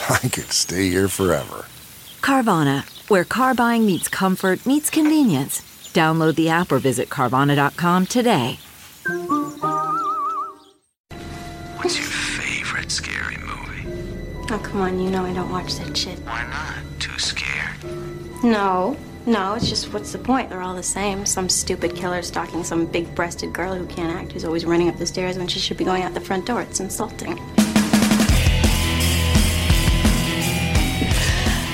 I could stay here forever. Carvana, where car buying meets comfort, meets convenience. Download the app or visit Carvana.com today. What's your favorite scary movie? Oh, come on, you know I don't watch that shit. Why not? Too scared? No, no, it's just what's the point? They're all the same. Some stupid killer stalking some big breasted girl who can't act, who's always running up the stairs when she should be going out the front door. It's insulting.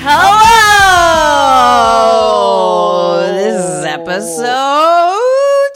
Hello! This is episode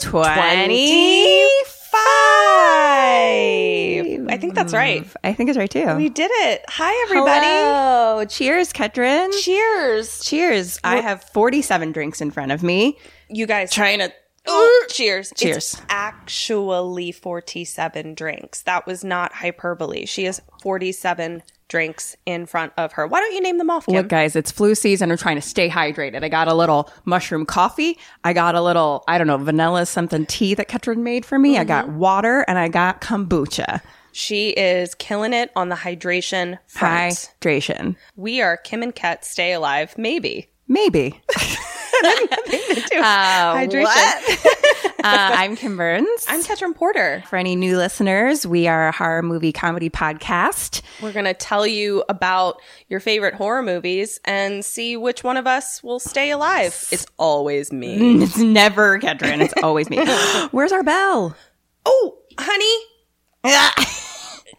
25. I think that's right. I think it's right too. We did it. Hi, everybody. Hello. Cheers, Ketrin. Cheers. Cheers. I have 47 drinks in front of me. You guys. Trying to. Oh, cheers. Cheers. It's actually 47 drinks. That was not hyperbole. She has 47 drinks in front of her. Why don't you name them off, Kim? Look, guys, it's flu season. I'm trying to stay hydrated. I got a little mushroom coffee. I got a little, I don't know, vanilla something tea that Ketrin made for me. I got mm-hmm. water and I got kombucha. She is killing it on the hydration front. Hydration. We are Kim and Ket Stay Alive. Maybe. Maybe. Uh, Hydration. uh, I'm Kim Burns. I'm Ketrin Porter. For any new listeners, we are a horror movie comedy podcast. We're going to tell you about your favorite horror movies and see which one of us will stay alive. It's always me. It's never Ketrin. It's always me. Where's our bell? Oh, honey.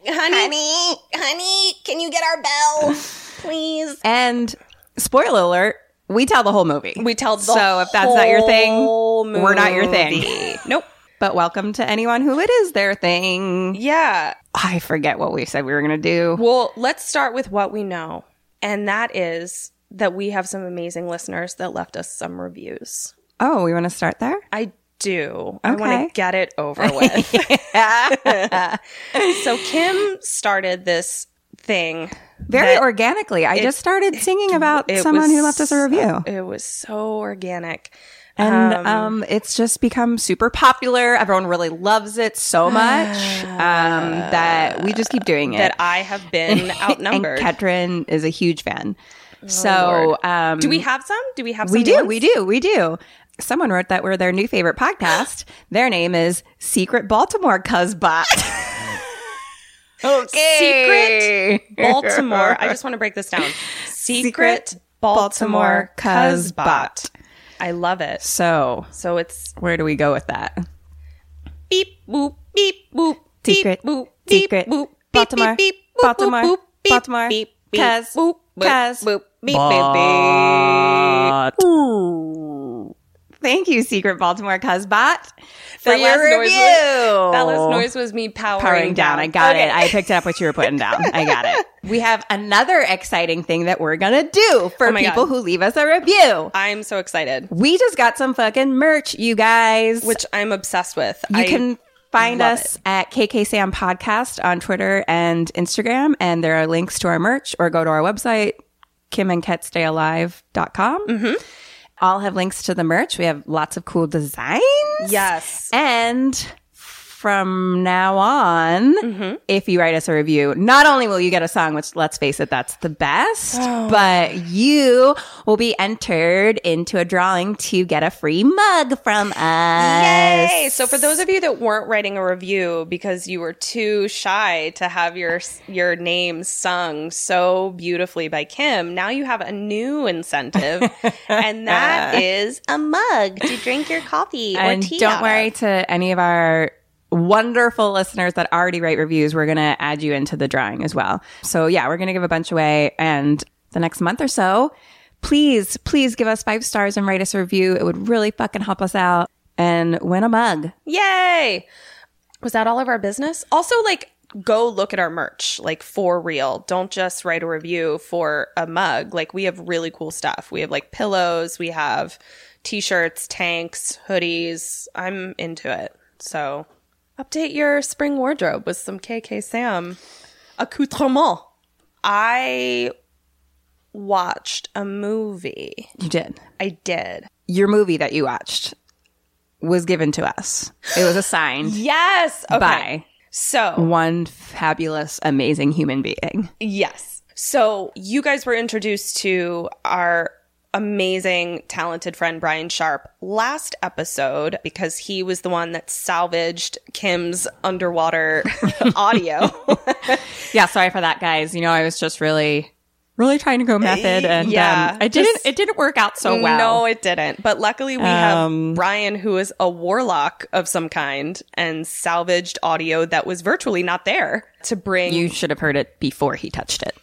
honey. Honey. can you get our bell? Please. And spoiler alert, we tell the whole movie. We tell the So if that's not your thing, whole we're not your thing. nope. But welcome to anyone who it is their thing. Yeah. I forget what we said we were going to do. Well, let's start with what we know. And that is that we have some amazing listeners that left us some reviews. Oh, we want to start there? I do. I Okay. want to get it over with. so Kim started this thing. Very organically. I it- just started singing about someone who left us a review. so- it was so organic. And um, it's just become super popular. Everyone really loves it so much um, that we just keep doing it. That I have been outnumbered. and Ketrin is a huge fan. so, um, do we have some? Do we have some? we do, ones? we do, we do. Someone wrote that we're their new favorite podcast. their name is Secret Baltimore Cuzbot. okay. Secret Baltimore. I just want to break this down. Secret, Baltimore Cuzbot. I love it. So, So it's where do we go with that? beep boop beep boop Secret, beep boop secret, boop Baltimore, beep, beep, boop, Baltimore, boop, boop, Baltimore, beep, beep, cuz, boop, boop, cuz, boop, beep, beep, beep. Ooh. Thank you, Secret Baltimore Cuzbot, for That your last noise review. was- That last noise was me powering, powering down. I got Okay. it. I picked up what you were putting down. I got it. We have another exciting thing that we're gonna do for Oh people God. who leave us a review. I'm so excited, We just got some fucking merch, you guys. which I'm obsessed with. you I- can find love us at KK Sam Podcast on Twitter and Instagram, and there are links to our merch, or go to our website, kimandketstayalive.com. Mm-hmm. All have links to the merch. We have lots of cool designs. Yes. And from now on, Mm-hmm. if you write us a review, not only will you get a song, which let's face it, that's the best, Oh. but you will be entered into a drawing to get a free mug from us. Yay! So for those of you that weren't writing a review because you were too shy to have your your name sung so beautifully by Kim, now you have a new incentive, and that is a mug to drink your coffee or and tea. don't worry to any of our wonderful listeners that already write reviews we're going to add you into the drawing as well so yeah we're going to give a bunch away and the next month or so please please give us five stars and write us a review it would really fucking help us out and win a mug Yay! Was that all of our business? Also, like, go look at our merch, like, for real. Don't just write a review for a mug. Like, we have really cool stuff. We have, like, pillows, we have t shirts, tanks, hoodies. I'm into it. So, update your spring wardrobe with some KK Sam accoutrement. I watched a movie. you did I did. your movie that you watched was given to us it was assigned Yes. Okay. by So, one fabulous amazing human being Yes. So you guys were introduced to our amazing, talented friend Brian Sharp last episode because he was the one that salvaged Kim's underwater audio. yeah sorry for that guys you know i was just really really trying to go method and Yeah, um, i didn't just- it didn't work out so well No, it didn't. But luckily, we Um, have Brian, who is a warlock of some kind, and salvaged audio that was virtually not there to bring. you should have heard it before he touched it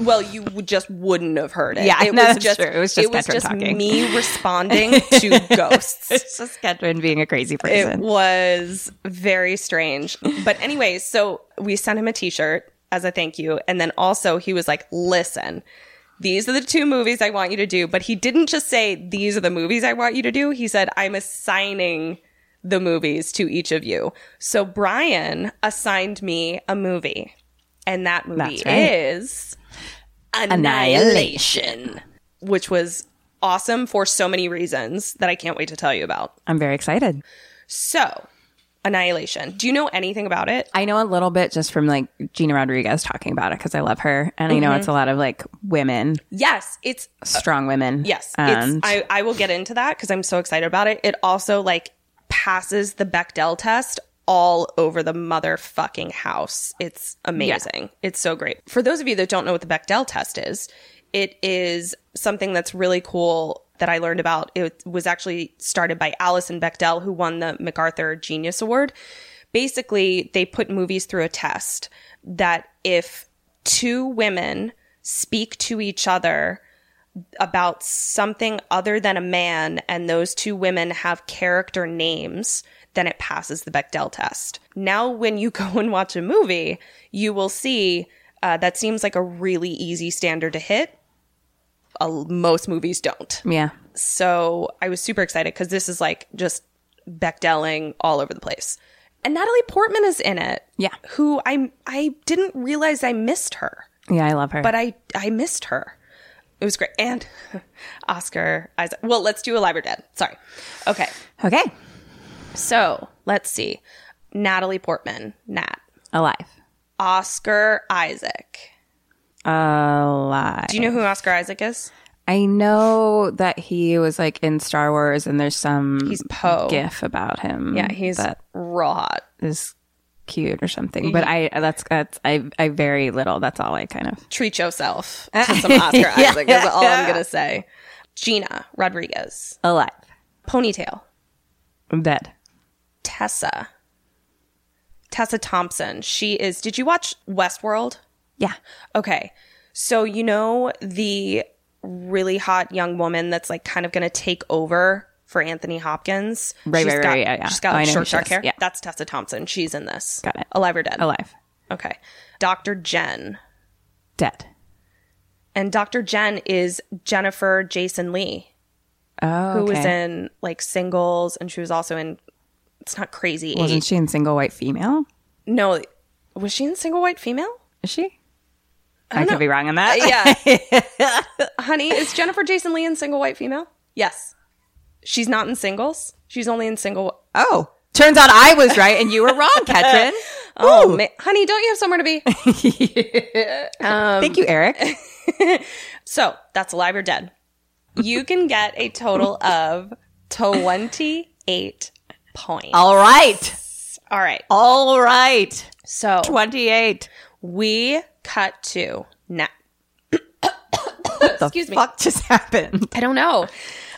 well, you just wouldn't have heard it. Yeah, it no, was just true. It was just it was just me responding to ghosts. it's just Ketrin being a crazy person. It was very strange. But anyways, so we sent him a t-shirt as a thank you. And then also he was like, listen, these are the two movies I want you to do. But he didn't just say, these are the movies I want you to do. He said, I'm assigning the movies to each of you. So Brian assigned me a movie. And that movie right. is Annihilation, which was awesome for so many reasons that I can't wait to tell you about. i'm very excited So, Annihilation. Do you know anything about it? i know a little bit just from like gina rodriguez talking about it because i love her and i know it's mm-hmm. a lot of like women Yes, it's uh, strong women yes. and It's I I will get into that because I'm so excited about it. It also like passes the Bechdel test all over the motherfucking house. It's amazing. It's so great. For those of you that don't know what the Bechdel test is, it is something that's really cool that I learned about. It was actually started by Alison Bechdel, who won the MacArthur Genius Award. Basically, they put movies through a test that if two women speak to each other about something other than a man and those two women have character names, then it passes the Bechdel test. Now, when you go and watch a movie, you will see uh, that seems like a really easy standard to hit. Uh, most movies don't. yeah So I was super excited because this is like just Bechdeling all over the place. And Natalie Portman is in it. Yeah. Who I I didn't realize I missed her yeah i love her but I I missed her. It was great. And Oscar Isaac. Well, let's do Alive or Dead. Sorry. Okay. okay So let's see. Natalie Portman, Nat. alive Oscar Isaac. Alive Do you know who Oscar Isaac is? I know that he was like in Star Wars, and there's some He's Poe. gif about him. Yeah, he's that real hot. is cute or something. But mm-hmm. I that's that's I I very little. That's all I kind of. Treat yourself to some Oscar Isaac is all I'm gonna say. Gina Rodriguez. Alive, Ponytail. I'm dead. Tessa. Tessa Thompson. She is did you watch Westworld? Yeah, Okay. So, you know, the really hot young woman that's like kind of going to take over for Anthony Hopkins? Right, She's right, got, right, yeah, yeah. She's got Oh, like short, dark hair. yeah. That's Tessa Thompson. She's in this. Got it. Alive or dead? alive, Okay. Dr. Jen. dead. And Dr. Jen is Jennifer Jason Leigh, Oh, who was in like singles and she was also in It's Not Crazy Wasn't Eight. she in single white female? No, was she in Single White Female? Is she? I, could be wrong on that. Uh, yeah. Honey, is Jennifer Jason Leigh in Single White Female? Yes. She's not in singles. She's only in single. Oh, Turns out I was right and you were wrong, Ketrin. Oh, ma- honey, don't you have somewhere to be? Um, Thank you, Eric. so that's alive or dead. You can get a total of 28 points. All right. All right. All right. So 28. we cut to Nat. What the Excuse me. fuck just happened? I don't know.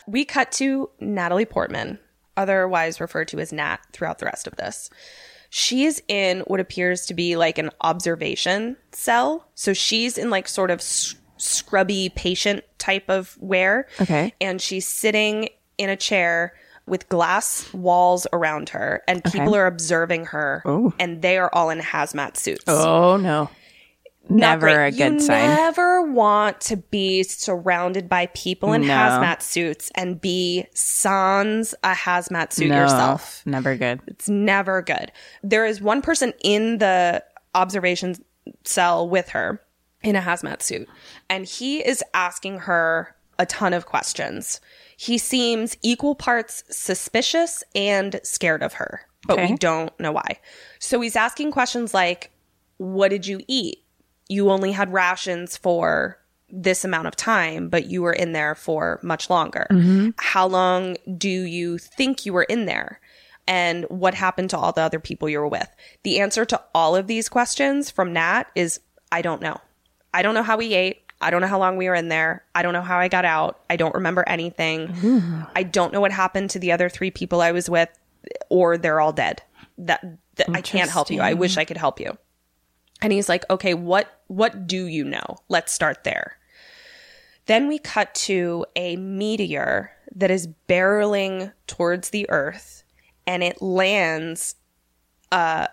We cut to Natalie Portman, otherwise referred to as Nat throughout the rest of this. She's in what appears to be like an observation cell. So she's in like sort of scrubby patient type of wear. Okay. And she's sitting in a chair with glass walls around her, and people are observing her, oh. and they are all in hazmat suits. Oh, no. Not Never great. a good sign. you sign. never want to be surrounded by people in No. hazmat suits and be sans a hazmat suit No, yourself. Never good. It's never good. There is one person in the observation cell with her in a hazmat suit, and he is asking her a ton of questions. He seems equal parts suspicious and scared of her, but Okay. we don't know why. So he's asking questions like, What did you eat? You only had rations for this amount of time, but you were in there for much longer. Mm-hmm. How long do you think you were in there? And what happened to all the other people you were with? The answer to all of these questions from Nat is I don't know. I don't know how we ate. I don't know how long we were in there. I don't know how I got out. I don't remember anything. Mm-hmm. I don't know what happened to the other three people I was with, or they're all dead. That, that I can't help you. I wish I could help you. And he's like, okay, what what do you know? Let's start there. Then we cut to a meteor that is barreling towards the earth and it lands uh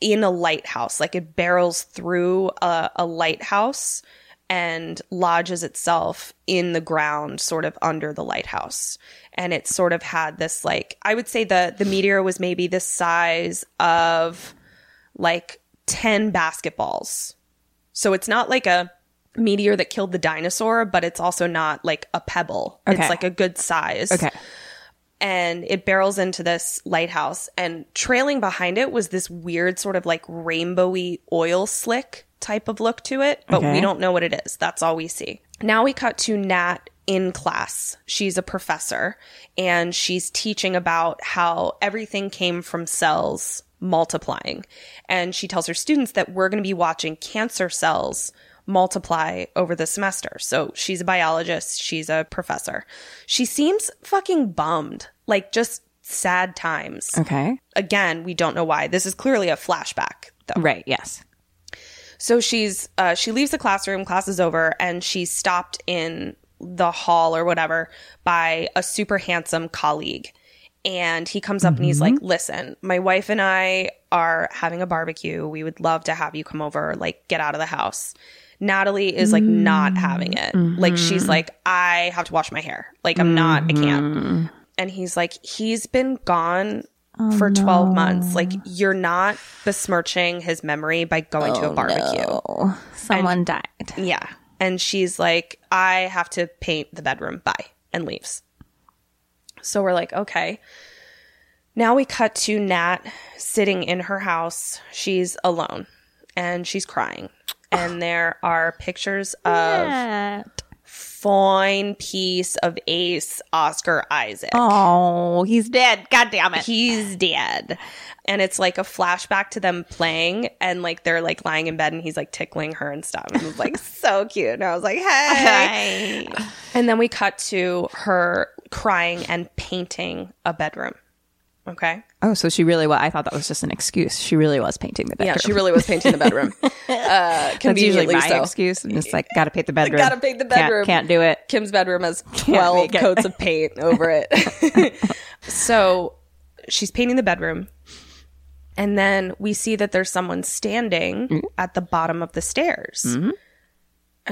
in a lighthouse. Like it barrels through a, a lighthouse and lodges itself in the ground sort of under the lighthouse and it sort of had this like i would say the the meteor was maybe the size of like 10 basketballs so it's not like a meteor that killed the dinosaur but it's also not like a pebble Okay. it's like a good size Okay. and it barrels into this lighthouse and trailing behind it was this weird sort of like rainbowy oil slick type of look to it but Okay. we don't know what it is that's all we see now we cut to nat in class she's a professor and she's teaching about how everything came from cells multiplying and she tells her students that we're going to be watching cancer cells multiply over the semester. So she's a biologist, she's a professor. She seems fucking bummed, like just sad times. Okay. Again, we don't know why. This is clearly a flashback though. Right. Yes. So she's uh, she leaves the classroom, class is over, and she's stopped in the hall or whatever by a super handsome colleague. And he comes up and he's mm-hmm. like, Listen, my wife and I are having a barbecue. We would love to have you come over, like, get out of the house. Natalie is like not having it. Like, she's mm-hmm. like, I have to wash my hair. Like, I'm not, I can't. Mm-hmm. And he's like, He's been gone oh, for 12 months. Like, you're not besmirching his memory by going to a oh, barbecue. Oh, someone died. Yeah. And she's like, I have to paint the bedroom. Bye. And leaves. So we're like, okay. Now we cut to Nat sitting in her house. She's alone and she's crying. And there are pictures of fine piece of ace Oscar Isaac. Oh, he's dead. God damn it. He's dead. And it's like a flashback to them playing and like they're like lying in bed and he's like tickling her and stuff. And it was like so cute. And I was like, hey. And then we cut to her crying and painting a bedroom. Okay. Oh, so she really was. I thought that was just an excuse. She really was painting the bedroom. Yeah, she really was painting the bedroom. Uh, That's usually my so. excuse. And it's like, gotta paint the bedroom. Gotta paint the Can't- bedroom. Can't, do it. Kim's bedroom has 12 coats of paint over it. so she's painting the bedroom. And then we see that there's someone standing at the bottom of the stairs. And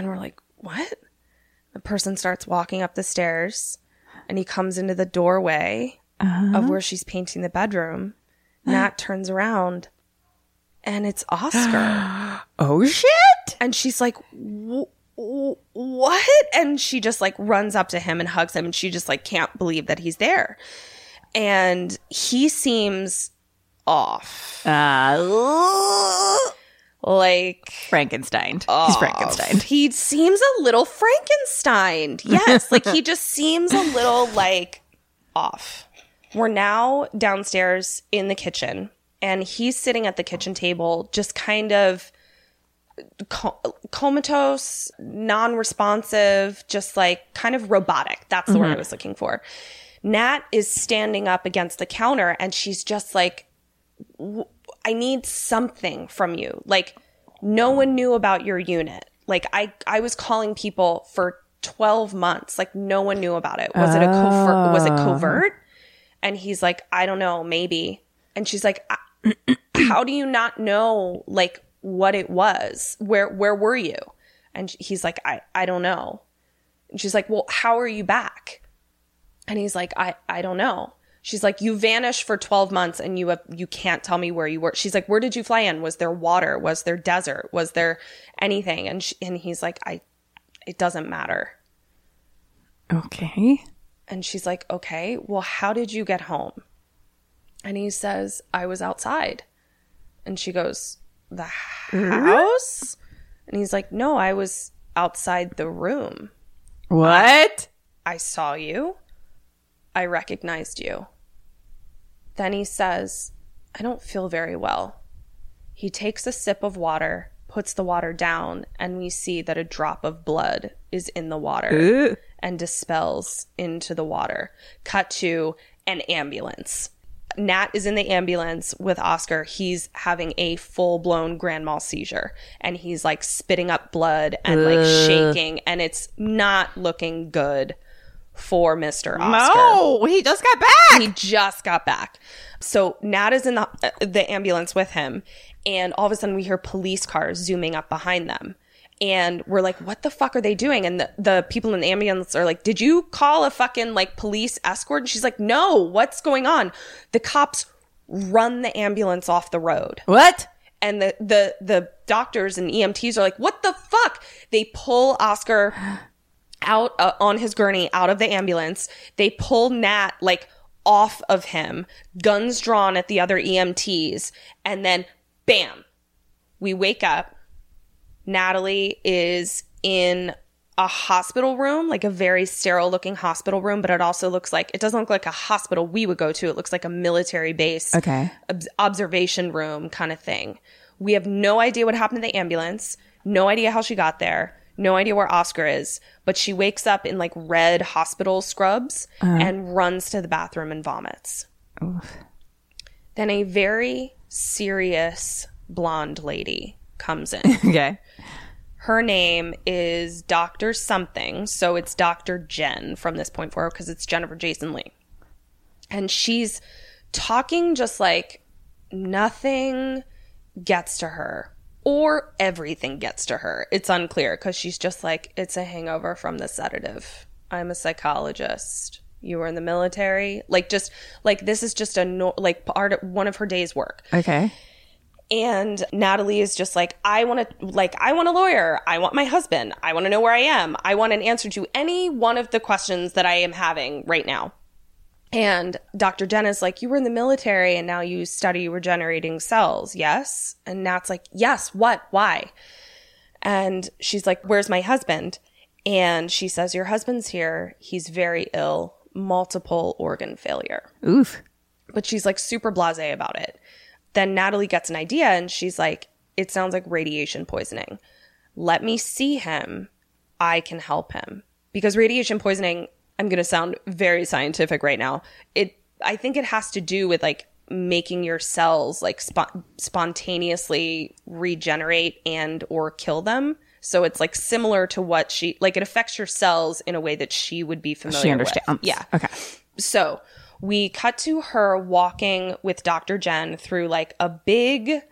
we're like, what? The person starts walking up the stairs and he comes into the doorway of where she's painting the bedroom. Nat turns around and it's Oscar. Oh shit! And she's like, "Wh- wh- what? And she just like runs up to him and hugs him. And she just like can't believe that he's there. and he seems off. Uh, Like Frankenstein. He's Frankenstein. he seems a little Frankenstein. Yes, like he just seems a little like off. We're now downstairs in the kitchen, and he's sitting at the kitchen table, just kind of co- comatose, non responsive, just like kind of robotic. That's the word I mm-hmm. was looking for. Nat is standing up against the counter, and she's just like, I need something from you. Like no one knew about your unit. Like I I was calling people for 12 months. Like no one knew about it. Was it a covert was it ah. covert? And he's like, I don't know, maybe. And she's like, how do you not know like what it was? Where where were you? And he's like, I I don't know. And she's like, "Well, how are you back?" And he's like, I, I don't know. She's like, you vanished for 12 months and you have, you can't tell me where you were. She's like, where did you fly in? Was there water? Was there desert? Was there anything? And she, and he's like, I, it doesn't matter. Okay. And she's like, okay, well, how did you get home? And he says, I was outside. And she goes, the mm-hmm. house? And he's like, no, I was outside the room. What? I saw you. I recognized you. Then he says, I don't feel very well. He takes a sip of water, puts the water down, and we see that a drop of blood is in the water and dispels into the water. Cut to an ambulance. Nat is in the ambulance with Oscar. He's having a full blown grand mal seizure and he's like spitting up blood and like shaking, and it's not looking good for Mr. Oscar. No, he just got back. He just got back. So Nat is in the, uh, the ambulance with him, and all of a sudden we hear police cars zooming up behind them. And we're like, what the fuck are they doing? And the, the people in the ambulance are like, did you call a fucking like police escort? And she's like, no, what's going on? The cops run the ambulance off the road What? and the the the doctors and EMTs are like, "What the fuck?" They pull Oscar out uh, on his gurney out of the ambulance. They pull Nat like off of him, guns drawn at the other EMTs, and then bam, we wake up. Natalie is in a hospital room, like a very sterile looking hospital room, but it also looks like it doesn't look like a hospital we would go to. It looks like a military base Okay. ob- observation room kind of thing. We have no idea what happened to the ambulance, no idea how she got there, no idea where Oscar is, but she wakes up in like red hospital scrubs uh-huh. and runs to the bathroom and vomits. Then a very serious blonde lady comes in. Okay. Her name is Dr. Something. So it's Dr. Jen from this point forward because it's Jennifer Jason Leigh. And she's talking just like nothing gets to her or everything gets to her. It's unclear because she's just like, it's a hangover from the sedative. I'm a psychologist. You were in the military. Like, just like this is just a no, like part of one of her day's work. Okay. And Natalie is just like, I want to, like, I want a lawyer. I want my husband. I want to know where I am. I want an answer to any one of the questions that I am having right now. And Dr. Jen is like, You were in the military and now you study regenerating cells, yes? And Nat's like, Yes, what? Why? And she's like, Where's my husband? And she says, Your husband's here. He's very ill, multiple organ failure Oof. but she's like super blase about it. Then Natalie gets an idea and she's like, it sounds like radiation poisoning. Let me see him. I can help him. Because radiation poisoning, I'm going to sound very scientific right now. It, I think it has to do with like making your cells like spo- spontaneously regenerate and or kill them. So it's like similar to what she like it affects your cells in a way that she would be familiar She with. understands. Yeah. Okay. So we cut to her walking with Dr. Jen through like a big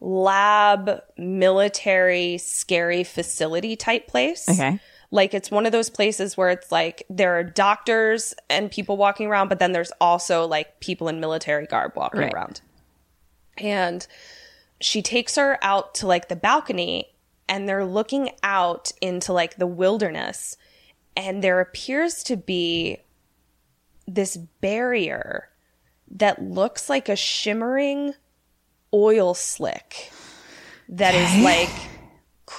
lab, military, scary facility type place. Okay. Like it's one of those places where it's like there are doctors and people walking around, but then there's also like people in military garb walking Right. around. And she takes her out to like the balcony and they're looking out into like the wilderness and there appears to be this barrier that looks like a shimmering oil slick that is like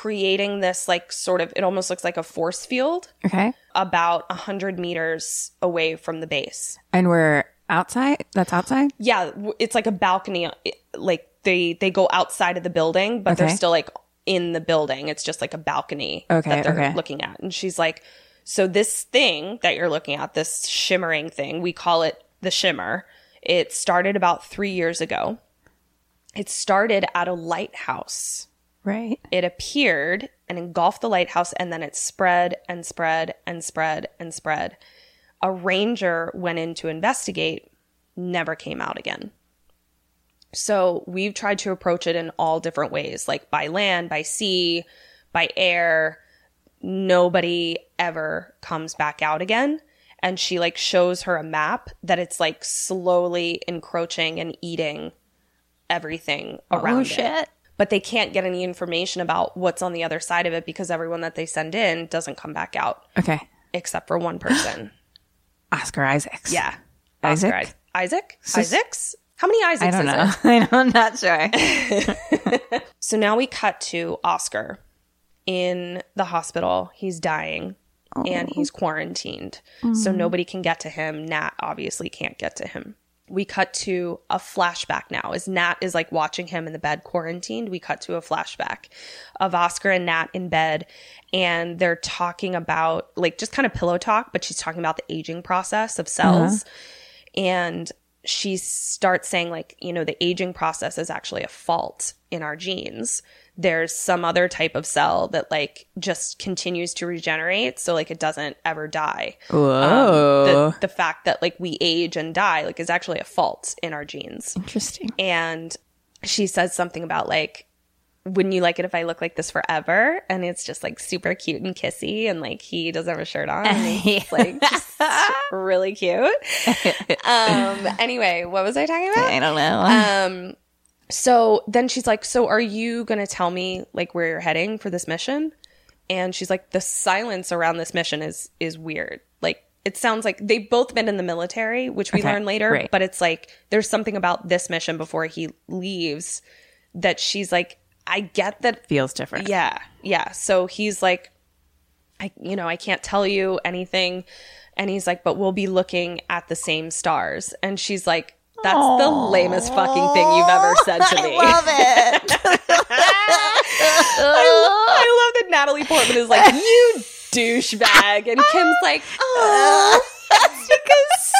creating this like sort of it almost looks like a force field Okay. about 100 meters away from the base And we're outside? That's outside? yeah it's like a balcony uh, like they they go outside of the building but Okay. they're still like in the building it's just like a balcony Okay, that they're okay. looking at and she's like so this thing that you're looking at this shimmering thing we call it the shimmer it started about three years ago it started at a lighthouse Right. it appeared and engulfed the lighthouse and then it spread and spread and spread and spread. A ranger went in to investigate, never came out again. So we've tried to approach it in all different ways, like by land, by sea, by air. Nobody ever comes back out again. And she like shows her a map that it's like slowly encroaching and eating everything oh, around Oh it but they can't get any information about what's on the other side of it because everyone that they send in doesn't come back out Okay. except for one person. Oscar Isaacs. yeah. Isaac? Oscar I- Isaac? Isaacs? How many Isaacs I don't is know. I know, I'm not sure. So now we cut to Oscar in the hospital. He's dying and oh. he's quarantined. So mm-hmm. nobody can get to him. Nat obviously can't get to him. We cut to a flashback now. As Nat is like watching him in the bed quarantined, we cut to a flashback of Oscar and Nat in bed and they're talking about like just kind of pillow talk, but she's talking about the aging process of uh-huh. cells. And she starts saying like you know the aging process is actually a fault in our genes there's some other type of cell that like just continues to regenerate so like it doesn't ever die Whoa. the, the fact that like we age and die like is actually a fault in our genes Interesting. and she says something about like wouldn't you like it if I look like this forever? And it's just like super cute and kissy, and like he doesn't have a shirt on, and he's like just really cute. Um. Anyway, what was I talking about? I don't know. Um, so then she's like, So are you going to tell me like where you're heading for this mission? And she's like, The silence around this mission is is weird. Like it sounds like they've both been in the military, which we Okay, learn later, right. but it's like there's something about this mission before he leaves that she's like, I get that Feels different. yeah, yeah. So he's like, I, you know, I can't tell you anything. And he's like, but we'll be looking at the same stars. And she's like, that's the lamest fucking thing you've ever said to me. I love it. I, I love that Natalie Portman is like, you douchebag. And Kim's like, uh, oh, It's because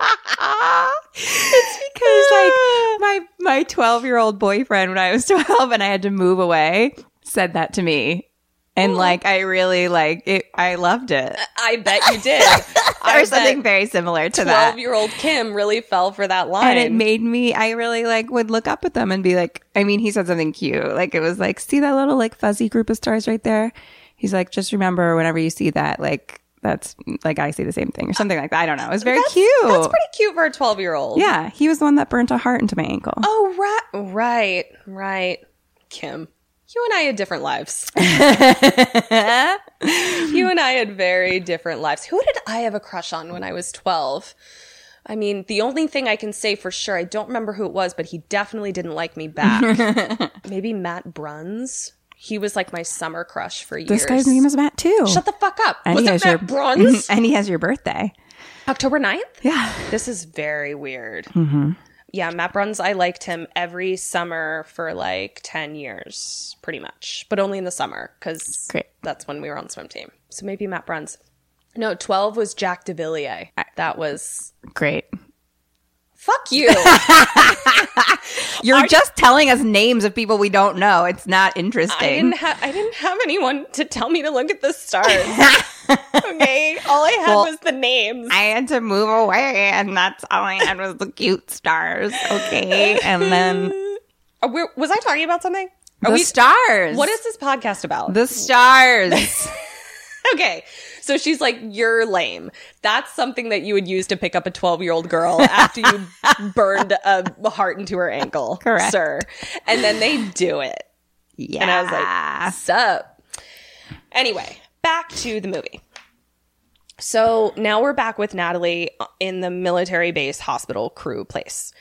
it's because like my my 12 year old boyfriend when I was 12 and I had to move away said that to me. And like I really like it I loved it. I bet you did. I Or something very similar to that. 12 year old Kim really fell for that line. And it made me I really like would look up at them and be like I mean he said something cute. Like it was like see that little like fuzzy group of stars right there? He's like just remember whenever you see that like that's like I see the same thing or something like that. I don't know. It was very cute. That's pretty cute for a 12 year old. Yeah, he was the one that burnt a heart into my ankle. Oh, right, right, right. Kim, you and I had different lives. you and I had very different lives. Who did I have a crush on when I was 12? I mean, the only thing I can say for sure, I don't remember who it was, but he definitely didn't like me back. Maybe Matt Bruns. He was like my summer crush for years. This guy's name is Matt too. Shut the fuck up. and was he it has Matt your Bruns? and he has your birthday. October 9th? Yeah. This is very weird. Mm-hmm. Yeah, Matt Bruns, I liked him every summer for like 10 years, pretty much, but only in the summer because that's when we were on swim team. So maybe Matt Bruns. No, 12 was Jack DeVilliers. That was. Great. Fuck you. You're just telling us names of people we don't know. It's not I interesting. didn't, ha- I didn't have anyone to tell me to look at the stars. okay. All I had Well, was the names. I had to move away, and that's all I had was the cute stars. Okay, and then Uh, where- was I talking about something? Are the we- stars. What is this podcast about? the stars? Okay. So she's like, You're lame. That's something that you would use to pick up a 12 year old girl after you burned a heart into her ankle. Correct. Sir. And then they do it. yeah. And I was like, Sup? Anyway, back to the movie. So now we're back with Natalie in the military base hospital crew place.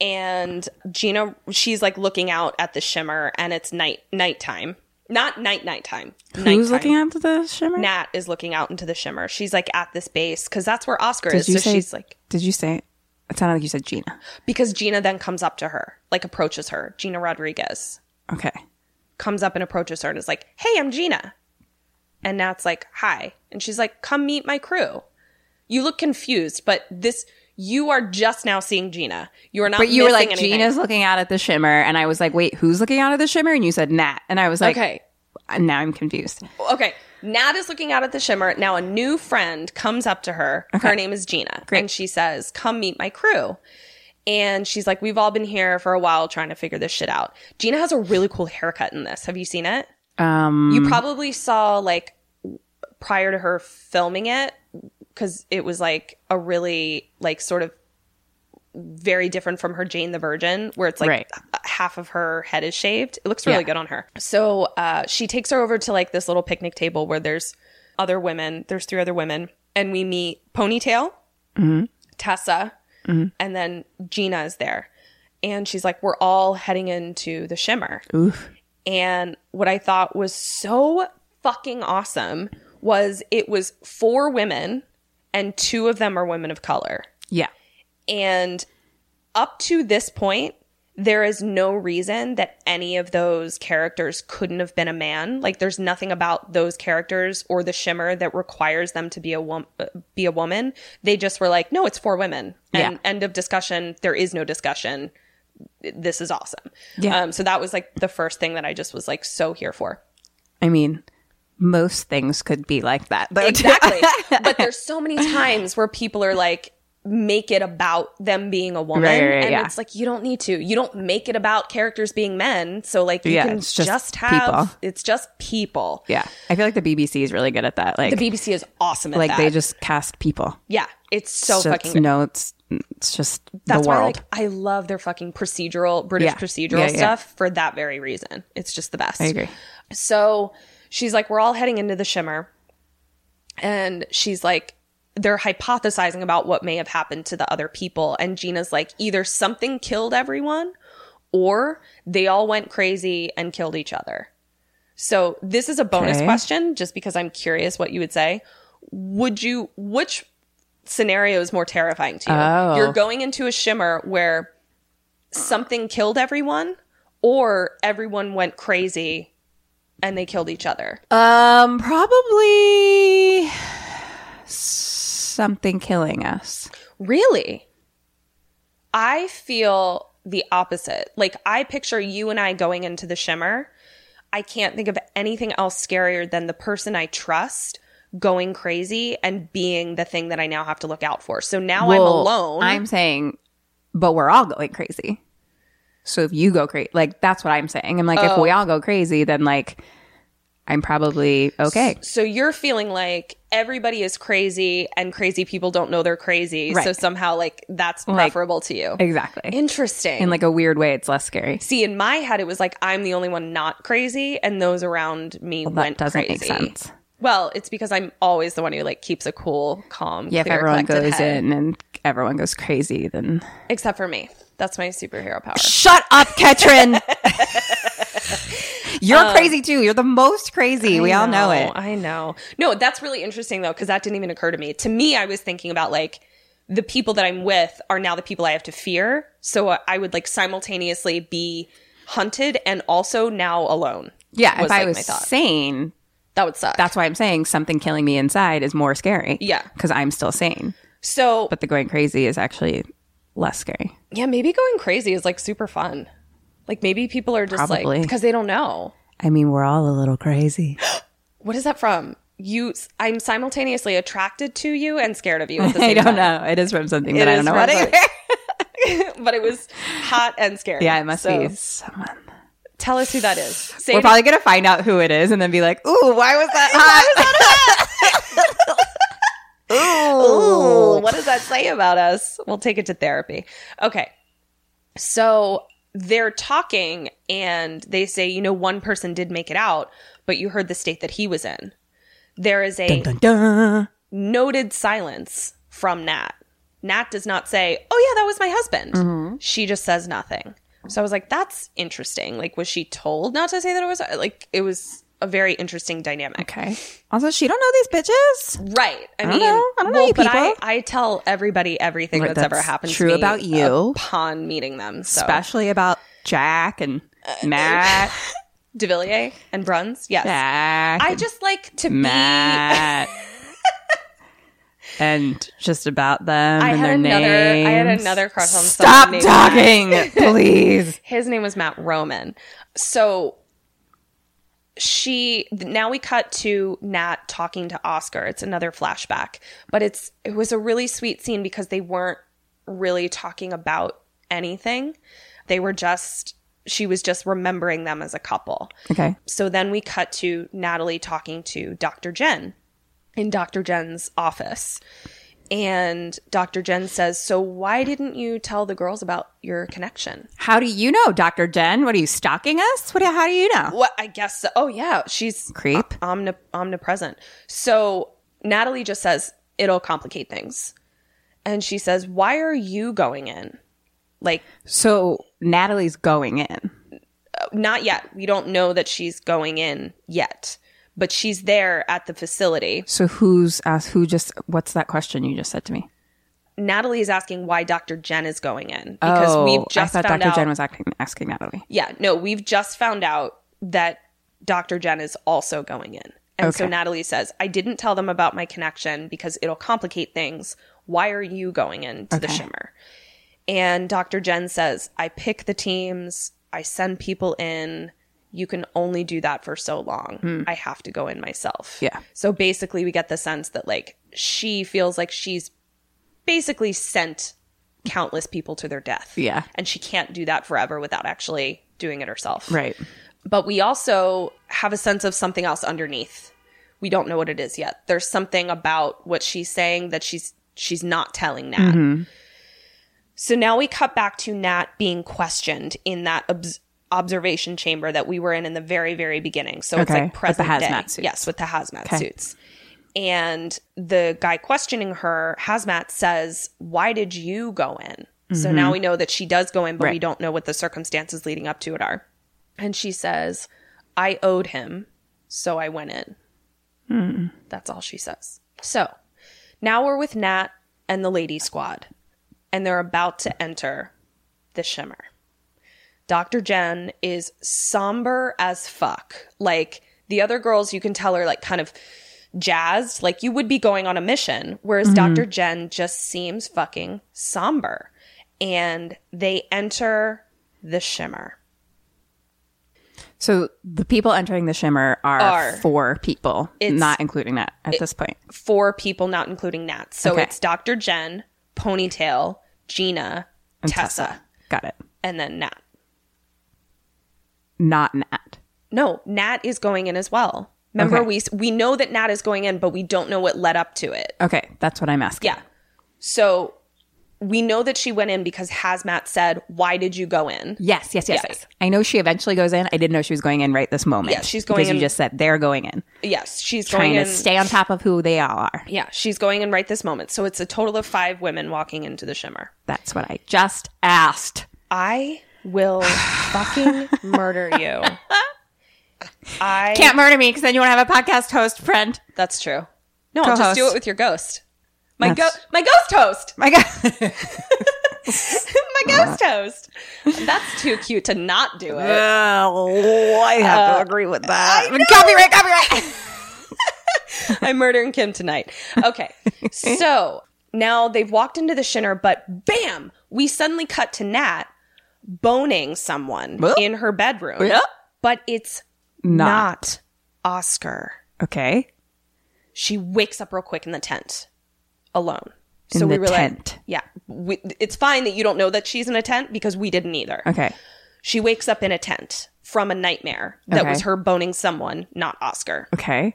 And Gina, she's like looking out at the shimmer and it's night, nighttime. Not night, nighttime. Who's Nighttime. looking at the shimmer? Nat is looking out into the shimmer. She's like at this base because that's where Oscar Did is. So say? she's like, Did you say? It sounded like you said Gina. because Gina then comes up to her, like approaches her. Gina Rodriguez Okay. comes up and approaches her and is like, Hey, I'm Gina. And Nat's like, Hi. And she's like, Come meet my crew. You look confused, but this, you are just now seeing Gina. You are not But you were like, anything. Gina's looking out at the shimmer, and I was like, wait, who's looking out at the shimmer? And you said Nat, and I was like, Okay. Uh, now I'm confused. Okay. Nat is looking out at the shimmer. Now a new friend comes up to her. Her name is Gina. Great. And she says, Come meet my crew. And she's like, We've all been here for a while trying to figure this shit out. Gina has a really cool haircut in this. Have you seen it? Um, You probably saw like prior to her filming it because it was like a really like sort of very different from her Jane the Virgin, where it's like Right. half of her head is shaved. It looks really Yeah. good on her. So uh, she takes her over to like this little picnic table where there's other women. There's three other women, and we meet Ponytail, Tessa, and then Gina is there. And she's like, We're all heading into the shimmer. oof. And what I thought was so fucking awesome was it was four women and two of them are women of color. Yeah. And up to this point, there is no reason that any of those characters couldn't have been a man. Like there's nothing about those characters or the shimmer that requires them to be a wom- uh, be a woman. They just were like, "No, it's four women." And Yeah. end of discussion. There is no discussion. This is awesome. Yeah. Um, so that was like the first thing that I just was like so here for. I mean, most things could be like that. Though. Exactly. but there's so many times where people are like, make it about them being a woman. Right, right, and yeah. it's like, you don't need to. You don't make it about characters being men. So, like, you Yeah, can it's just, just have, people. it's just people. yeah. I feel like the BBC is really good at that. Like, The BBC is awesome at like that. they just cast people. yeah, it's so So fucking it's, no, it's it's just That's the why, world. like, I love their fucking procedural, British Yeah. procedural Yeah, yeah. stuff for that very reason. It's just the best. I agree. So she's like, we're all heading into the shimmer. And she's like, they're hypothesizing about what may have happened to the other people. And Gina's like, either something killed everyone or they all went crazy and killed each other. So this is a bonus Okay. question, just because I'm curious what you would say. Would you, which scenario is more terrifying to you? Oh. You're going into a shimmer where something killed everyone or everyone went crazy and they killed each other. Um, probably something killing us. Really? I feel the opposite. Like I picture you and I going into the shimmer. I can't think of anything else scarier than the person I trust going crazy and being the thing that I now have to look out for. So now I'm alone. I'm saying, but we're all going crazy. So if you go crazy, like that's what I'm saying. I'm like, if Oh. we all go crazy, then like I'm probably okay. so you're feeling like everybody is crazy and crazy people don't know they're crazy. Right. So somehow like that's Like- preferable to you. Exactly. Interesting. In like a weird way, it's less scary. See, in my head, it was like I'm the only one not crazy, and those around me That went doesn't crazy. make sense. Well, it's because I'm always the one who like keeps a cool, calm, Yeah, if everyone goes head. in and everyone goes crazy, then except for me. That's my superhero power. shut up, Ketrin. You're crazy too. You're the most crazy. we I all know it. I know. No, that's really interesting though, because that didn't even occur to me. To me, I was thinking about like the people that I'm with are now the people I have to fear. So uh, I would like simultaneously be hunted and also now alone. Yeah, if I like, was sane, That would suck. that's why I'm saying something killing me inside is more scary. Yeah. because I'm still sane. so. But the going crazy is actually less scary. Yeah, maybe going crazy is like super fun. Like maybe people are just Probably. like because they don't know. I mean, we're all a little crazy. What is that from? You I'm simultaneously attracted to you and scared of you at the I don't time. know. It is from something It that I don't know what but it was hot and scary. Yeah, it must So, be someone. Tell us who that is. Say We're probably gonna find out who it is and then be like, "Ooh, why was that hot?" Ooh, what does that say about us? We'll take it to therapy. Okay. So they're talking and they say, you know, one person did make it out, but you heard the state that he was in. There is a Dun, dun. noted silence from Nat. Nat does not say, "Oh yeah, that was my husband." Mm-hmm. She just says nothing. So I was like, "That's interesting." Like, was she told not to say that it was like it was a very interesting dynamic? Okay. Also, she don't know these bitches. Right. I, don't mean, know. I don't know you but I, people. I tell everybody everything Right, that's, ever happened true to me about you. upon meeting them. So Especially about Jack and uh, Matt. Devilliers and Bruns, yes. Jack. I just like to Matt. and just about them I and their another. names. I had another crush on. Somebody. Stop someone Matt. talking, please. His name was Matt Roman. So she now we cut to Nat talking to Oscar. It's another flashback, but it's it was a really sweet scene because they weren't really talking about anything. They were just she was just remembering them as a couple. Okay. So then we cut to Natalie talking to Dr. Jen in Dr. Jen's office. And Dr. Jen says, So why didn't you tell the girls about your connection? How do you know, Dr. Jen? What are you stalking us? What? How do you know? What I guess so. Oh yeah, she's Creep. omni- omnipresent. So Natalie just says it'll complicate things, and she says, "Why are you going in?" Like So Natalie's going in. Uh, not yet. We don't know that she's going in yet, but she's there at the facility. So who's asked? Who just? What's that question you just said to me? Natalie is asking why Dr. Jen is going in because oh, we've just Oh, I thought found Dr. out. Jen was asking, asking Natalie. Yeah, no, we've just found out that Dr. Jen is also going in. And so Natalie says, I didn't tell them about my connection because it'll complicate things. Why are you going into the Okay. shimmer? And Dr. Jen says, I pick the teams, I send people in. You can only do that for so long. Hmm. I have to go in myself. Yeah. So basically, we get the sense that, like, she feels like she's basically sent countless people to their death. Yeah. And she can't do that forever without actually doing it herself. Right. But we also have a sense of something else underneath. We don't know what it is yet. There's something about what she's saying that she's she's not telling Nat. Mm-hmm. So now we cut back to Nat being questioned in that obs- observation chamber that we were in in the very very beginning. So it's Okay, like with the present hazmat day. suits. Yes, with the hazmat Okay. suits. And the guy questioning her, hazmat says, "Why did you go in?" So now we know that she does go in, but we Mm-hmm. Don't know what the circumstances leading up to it are. And she says, I owed him, so I went in. Hmm. That's all she says. So now we're with Nat and the lady squad, and they're about to enter the shimmer. Dr. Jen is somber as fuck. Like the other girls, you can tell are like kind of jazzed, like you would be going on a mission, whereas mm-hmm. Dr. Jen just seems fucking somber. And they enter the shimmer. So the people entering the shimmer are, Are. four people, not including Nat at this point. four people, not including Nat. So Okay. it's Dr. Jen, Ponytail, Gina, And Tessa, Got it. and then Nat. Not Nat. No, Nat is going in as well. Remember, Okay. we we know that Nat is going in, but we don't know what led up to it. Okay, that's what I'm asking. Yeah. So we know that she went in because Hazmat said, "Why did you go in?" Yes, yes, yes, Yes. yes. I know she eventually goes in. I didn't know she was going in right this moment. Yeah, she's going because in- you just said they're going in, Yes, she's trying going to in. stay on top of who they all are. yeah, she's going in right this moment. So it's a total of five women walking into the shimmer. That's what I just asked. I will fucking murder you. I Can't murder me because then you won't have a podcast host friend. That's true. No, I'll just do it with your ghost. My go- That's- my ghost host. My God. my ghost host. That's too cute to not do it. Oh, I have to uh, agree with that. Copyright, copyright. I'm murdering Kim tonight. Okay. So now they've walked into the shimmer, but bam, we suddenly cut to Nat boning someone in her bedroom. Yeah. But it's Not. not Oscar. Okay. She wakes up real quick in the tent alone. In so we the were tent. like, yeah, we, it's fine that you don't know that she's in a tent because we didn't either. Okay. She wakes up in a tent from a nightmare that Okay. was her boning someone, not Oscar. Okay.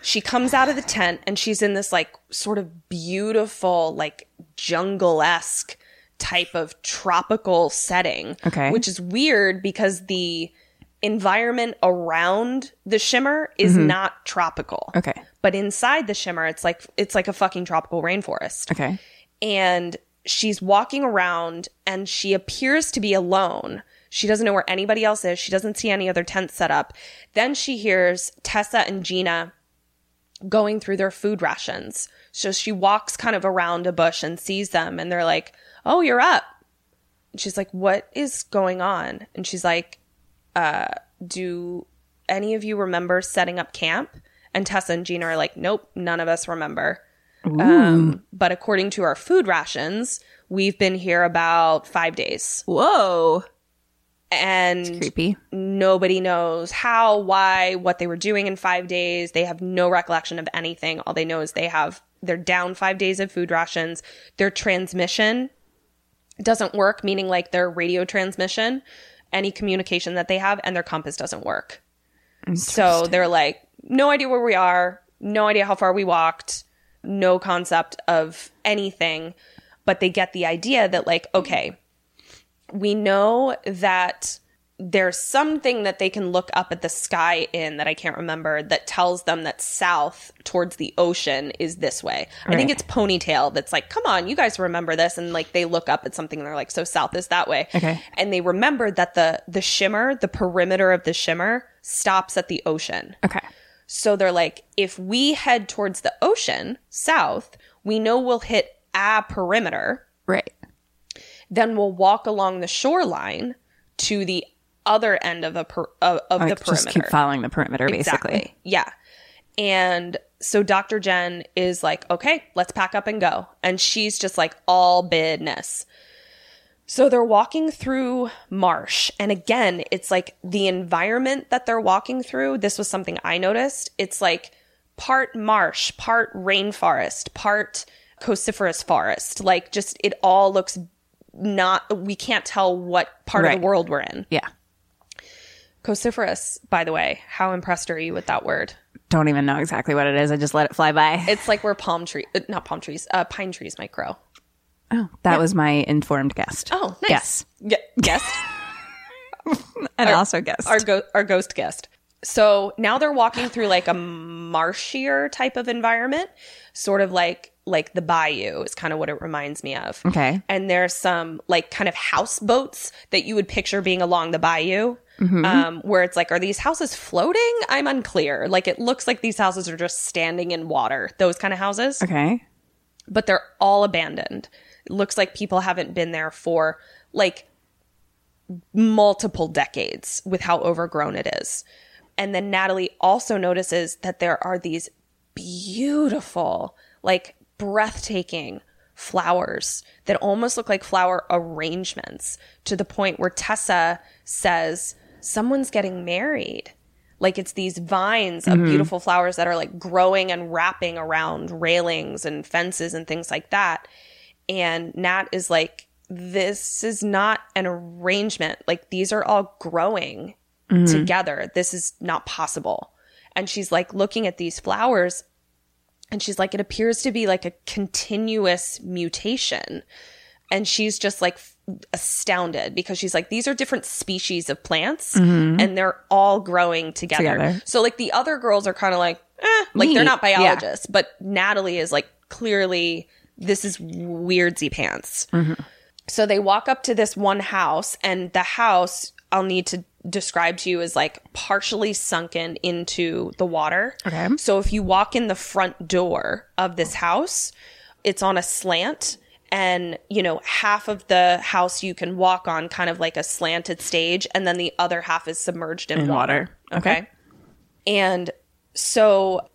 She comes out of the tent and she's in this like sort of beautiful, like jungle esque type of tropical setting. Okay. Which is weird because the environment around the shimmer is mm-hmm. not tropical. Okay. But inside the shimmer, it's like it's like a fucking tropical rainforest. Okay. And she's walking around and she appears to be alone. She doesn't know where anybody else is. She doesn't see any other tents set up. Then she hears Tessa and Gina going through their food rations. So she walks kind of around a bush and sees them and they're like, "Oh, you're up." And she's like, "What is going on?" And she's like, uh, "Do any of you remember setting up camp?" And Tessa and Gina are like, "Nope, none of us remember." Um, but according to our food rations, we've been here about 5 days. Whoa. And Creepy. nobody knows how, why, what they were doing in five days. They have no recollection of anything. All they know is they have, they're down five days of food rations. Their transmission doesn't work, meaning like their radio transmission, any communication that they have, and their compass doesn't work. So they're like, no idea where we are, no idea how far we walked, no concept of anything. But they get the idea that, like, okay, we know that there's something that they can look up at the sky in that I can't remember that tells them that south towards the ocean is this way. I think it's ponytail that's like, come on, you guys remember this. And like they look up at something and they're like, so south is that way. Okay. And they remember that the the shimmer, the perimeter of the shimmer stops at the ocean. Okay. So they're like, if we head towards the ocean, south, we know we'll hit a perimeter Right. then we'll walk along the shoreline to the other end of a per, of, of the perimeter. just keep following the perimeter, basically. Exactly. Yeah. And so Dr. Jen is like, okay, let's pack up and go. And she's just like all business. So they're walking through marsh. And again, it's like the environment that they're walking through. This was something I noticed. It's like part marsh, part rainforest, part coniferous forest. Like just it all looks not, we can't tell what part of the world we're in. Yeah. Coniferous, by the way. How impressed are you with that word? Don't even know exactly what it is. I just let it fly by. It's like where palm tree, uh, not palm trees, uh, pine trees might grow. oh, that was my informed guest. Oh, nice. Yes. Ge- guest, And also guest. our go- our ghost guest. So now they're walking through like a marshier type of environment, sort of like like the bayou is kind of what it reminds me of. Okay. And there's some like kind of houseboats that you would picture being along the bayou. Mm-hmm. Um, where it's like, are these houses floating? I'm unclear. Like, it looks like these houses are just standing in water. Those kind of houses. okay. but they're all abandoned. It looks like people haven't been there for like multiple decades with how overgrown it is. And then Natalie also notices that there are these beautiful, like breathtaking flowers that almost look like flower arrangements to the point where Tessa says, Someone's getting married. Like it's these vines of mm-hmm. beautiful flowers that are like growing and wrapping around railings and fences and things like that. And Nat is like, this is not an arrangement. Like these are all growing mm-hmm. together. This is not possible. And she's like looking at these flowers and she's like, it appears to be like a continuous mutation. And she's just like astounded because she's like, these are different species of plants and they're all growing together. Together. So, like, the other girls are kind of like, eh, like they're not Yeah. biologists, but Natalie is like, clearly, this is weirdzy pants. So they walk up to this one house, and the house I'll need to describe to you is like partially sunken into the water. Okay. So if you walk in the front door of this house, it's on a slant. And, you know, half of the house you can walk on kind of like a slanted stage, and then the other half is submerged in, In water. water. Okay. And so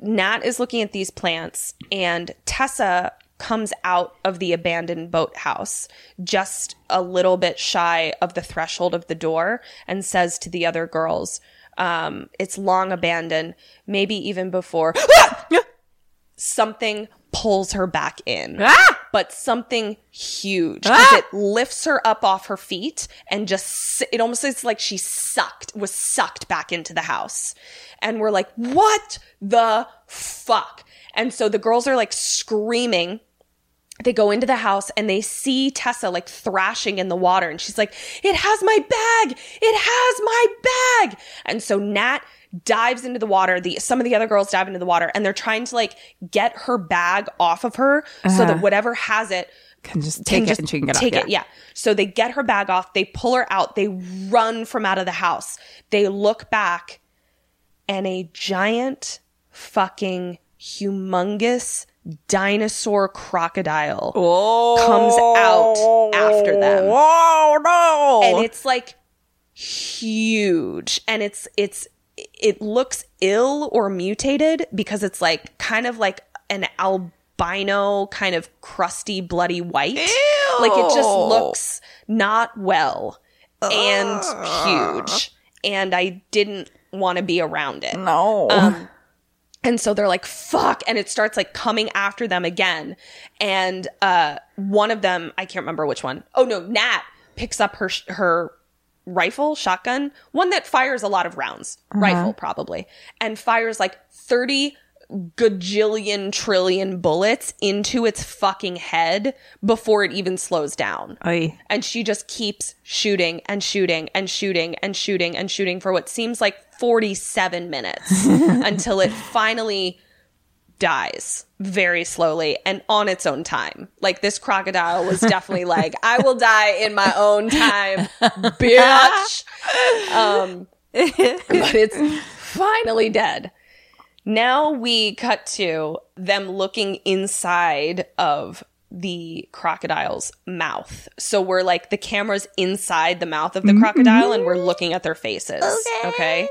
Nat is looking at these plants, and Tessa comes out of the abandoned boathouse just a little bit shy of the threshold of the door and says to the other girls, um, It's long abandoned, maybe even before. something pulls her back in, but something huge. Ah! 'cause It lifts her up off her feet and just, it almost is like she sucked, was sucked back into the house. And we're like, what the fuck? And so the girls are like screaming they go into the house and they see Tessa like thrashing in the water and she's like, it has my bag. It has my bag. And so Nat dives into the water. The, some of the other girls dive into the water and they're trying to like get her bag off of her so that uh-huh. whatever has it Can just take it and she can get take off. it. Yeah. So they get her bag off. They pull her out. They run from out of the house. They look back, and a giant, fucking, humongous dinosaur crocodile comes out after them. Oh no! And it's like huge, and it's it's it looks ill or mutated because it's like kind of like an albino kind of crusty bloody white like it just looks not well and huge and i didn't want to be around it no. um, and so they're like, fuck. And it starts like coming after them again. And uh, one of them, I can't remember which one. Oh no, Nat picks up her, sh- her rifle, shotgun, one that fires a lot of rounds, uh-huh. rifle probably, and fires like 30 gajillion trillion bullets into its fucking head before it even slows down. And she just keeps shooting and shooting and shooting and shooting and shooting for what seems like 47 minutes until it finally dies very slowly and on its own time. Like this crocodile was definitely like, I will die in my own time, bitch. Um, but it's finally dead. Now we cut to them looking inside of the crocodile's mouth. So we're like the camera's inside the mouth of the crocodile and we're looking at their faces. Okay.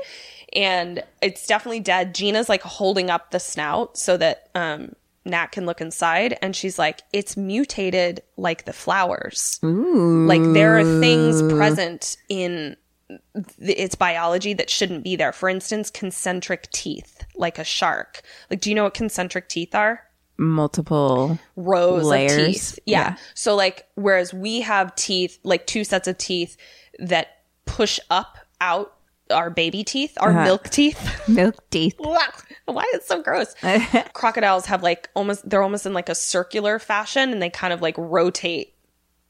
And it's definitely dead. Gina's like holding up the snout so that um Nat can look inside and she's like, it's mutated like the flowers. Like there are things present in th- its biology that shouldn't be there. For instance, concentric teeth, like a shark. Like, do you know what concentric teeth are? Multiple. Rows Layers. of teeth. Yeah. Yeah. So, like, whereas we have teeth, like two sets of teeth that push up out our baby teeth, our uh-huh. milk teeth. Milk teeth. Why is it so gross? Crocodiles have like almost, they're almost in like a circular fashion and they kind of like rotate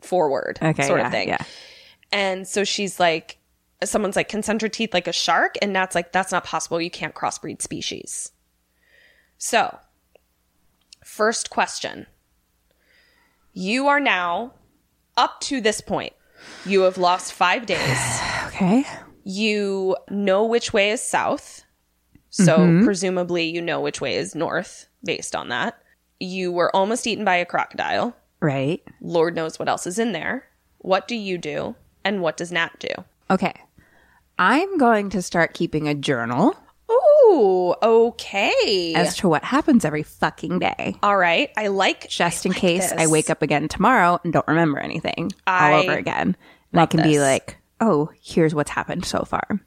forward, Okay. sort yeah, of thing. Yeah. And so she's like, someone's like concentric teeth like a shark. And Nat's like, that's not possible. You can't crossbreed species. So, first question. You are now up to this point. You have lost five days. Okay. You know which way is south. So, mm-hmm. presumably, you know which way is north based on that. You were almost eaten by a crocodile. Right. Lord knows what else is in there. What do you do? And what does Nat do? Okay. I'm going to start keeping a journal Ooh, okay. as to what happens every fucking day. All right. I like Just I in like case I wake up again tomorrow and don't remember anything I all over again. And I can be like, oh, here's what's happened so far.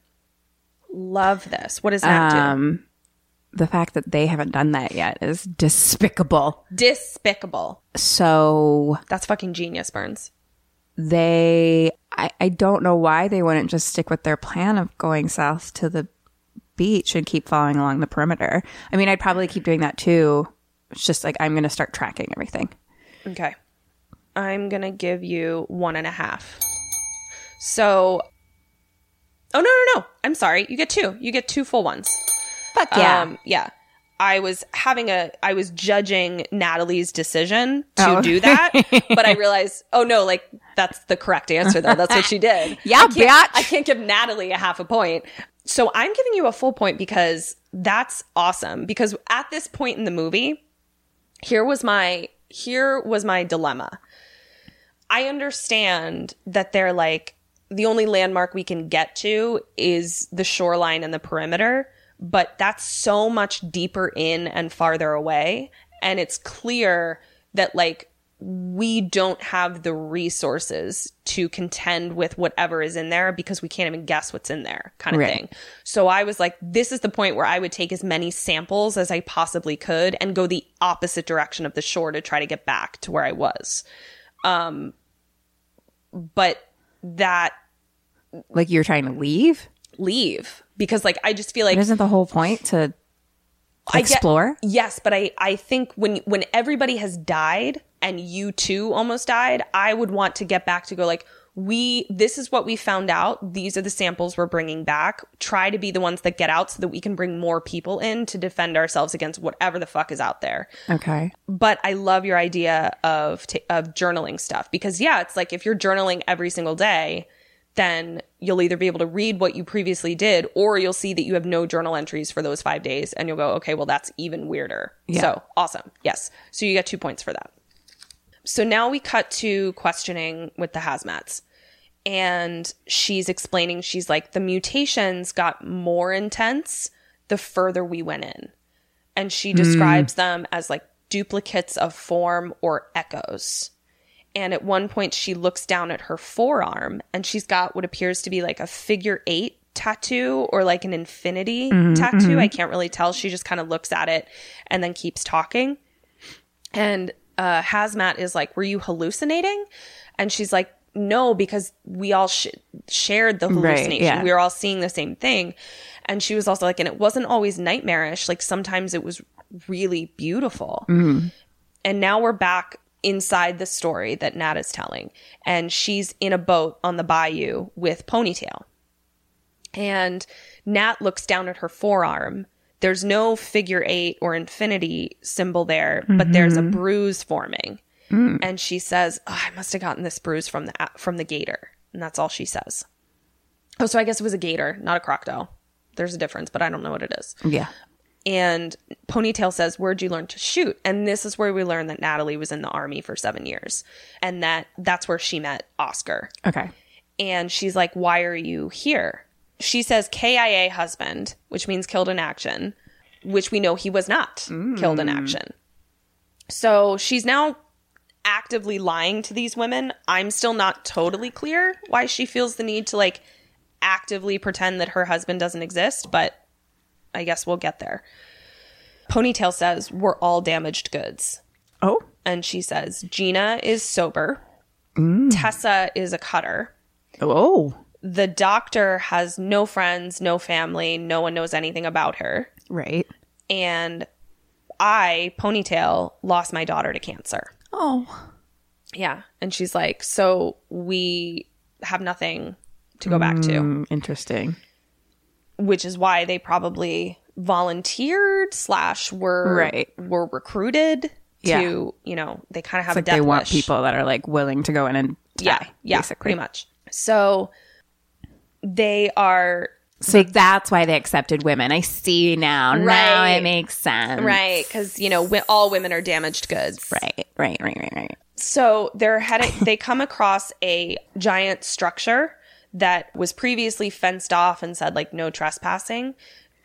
Love this. What does do? Um, the fact that they haven't done that yet is despicable. Despicable. So That's fucking genius, Burns. they, I, I don't know why they wouldn't just stick with their plan of going south to the beach and keep following along the perimeter. I mean, I'd probably keep doing that too. It's just like I'm going to start tracking everything. Okay. I'm gonna give you one and a half. So Oh no no no. I'm sorry. You get two. You get two full ones. Fuck yeah. Um, yeah. I was having a, I was judging Natalie's decision to Oh. do that, but I realized, oh no, like that's the correct answer though. That's what she did. Yeah, I can't. I can't give Natalie a half a point. So I'm giving you a full point because that's awesome. Because at this point in the movie, here was my, here was my dilemma. I understand that they're like the only landmark we can get to is the shoreline and the perimeter, but that's so much deeper in and farther away. And it's clear that like we don't have the resources to contend with whatever is in there because we can't even guess what's in there kind of Right. thing. So I was like, this is the point where I would take as many samples as I possibly could and go the opposite direction of the shore to try to get back to where I was um, but that like you're trying to leave? leave because like I just feel like But isn't the whole point to I get- explore? yes, but I I think when when everybody has died and you too almost died, I would want to get back to go like, we, this is what we found out. These are the samples we're bringing back. Try to be the ones that get out so that we can bring more people in to defend ourselves against whatever the fuck is out there Okay. but I love your idea of t- of journaling stuff because yeah, it's like if you're journaling every single day, then you'll either be able to read what you previously did or you'll see that you have no journal entries for those 5 days and you'll go, "Okay, well that's even weirder." Yeah. So, awesome. Yes. So you get 2 points for that. So now we cut to questioning with the hazmats. And she's explaining, she's like, the mutations got more intense the further we went in and she hmm. describes them as like duplicates of form or echoes. And at one point, she looks down at her forearm and she's got what appears to be like a figure eight tattoo or like an infinity mm-hmm, tattoo. Mm-hmm. I can't really tell. She just kind of looks at it and then keeps talking. And uh, Hazmat is like, Were you hallucinating? And she's like, No, because we all sh- shared the Right, hallucination. yeah. We were all seeing the same thing. And she was also like, And it wasn't always nightmarish. Like sometimes it was really beautiful. Mm-hmm. And now we're back inside the story that Nat is telling. And she's in a boat on the bayou with Ponytail. And Nat looks down at her forearm. There's no figure eight or infinity symbol there, but there's a mm-hmm. bruise forming. Mm. And she says, oh, "I must have gotten this bruise from the from the gator." And that's all she says. Oh, so I guess it was a gator, not a crocodile. There's a difference, but I don't know what it is. Yeah. And Ponytail says, Where'd you learn to shoot? And this is where we learn that Natalie was in the army for seven years. And that that's where she met Oscar. Okay. And she's like, Why are you here? She says KIA husband, which means killed in action, which we know he was not mm. killed in action. So she's now actively lying to these women. I'm still not totally clear why she feels the need to like actively pretend that her husband doesn't exist, but I guess we'll get there. Ponytail says, We're all damaged goods. Oh. And she says, Gina is sober. Tessa is a cutter. Oh. The doctor has no friends, no family, no one knows anything about her. Right. And I, Ponytail, lost my daughter to cancer. Oh. Yeah. And she's like, So we have nothing to go back to. Mm, interesting. Which is why they probably volunteered slash were Right. were recruited Yeah. to you know they kind of have like they want people that are like willing to go in and yeah die, yeah basically. pretty much so they are So that's why they accepted women. I see now. Now Right. it makes sense. right because you know all women are damaged goods Right. Right. Right. Right. Right. So they're heading. they come across a giant structure that was previously fenced off and said like no trespassing.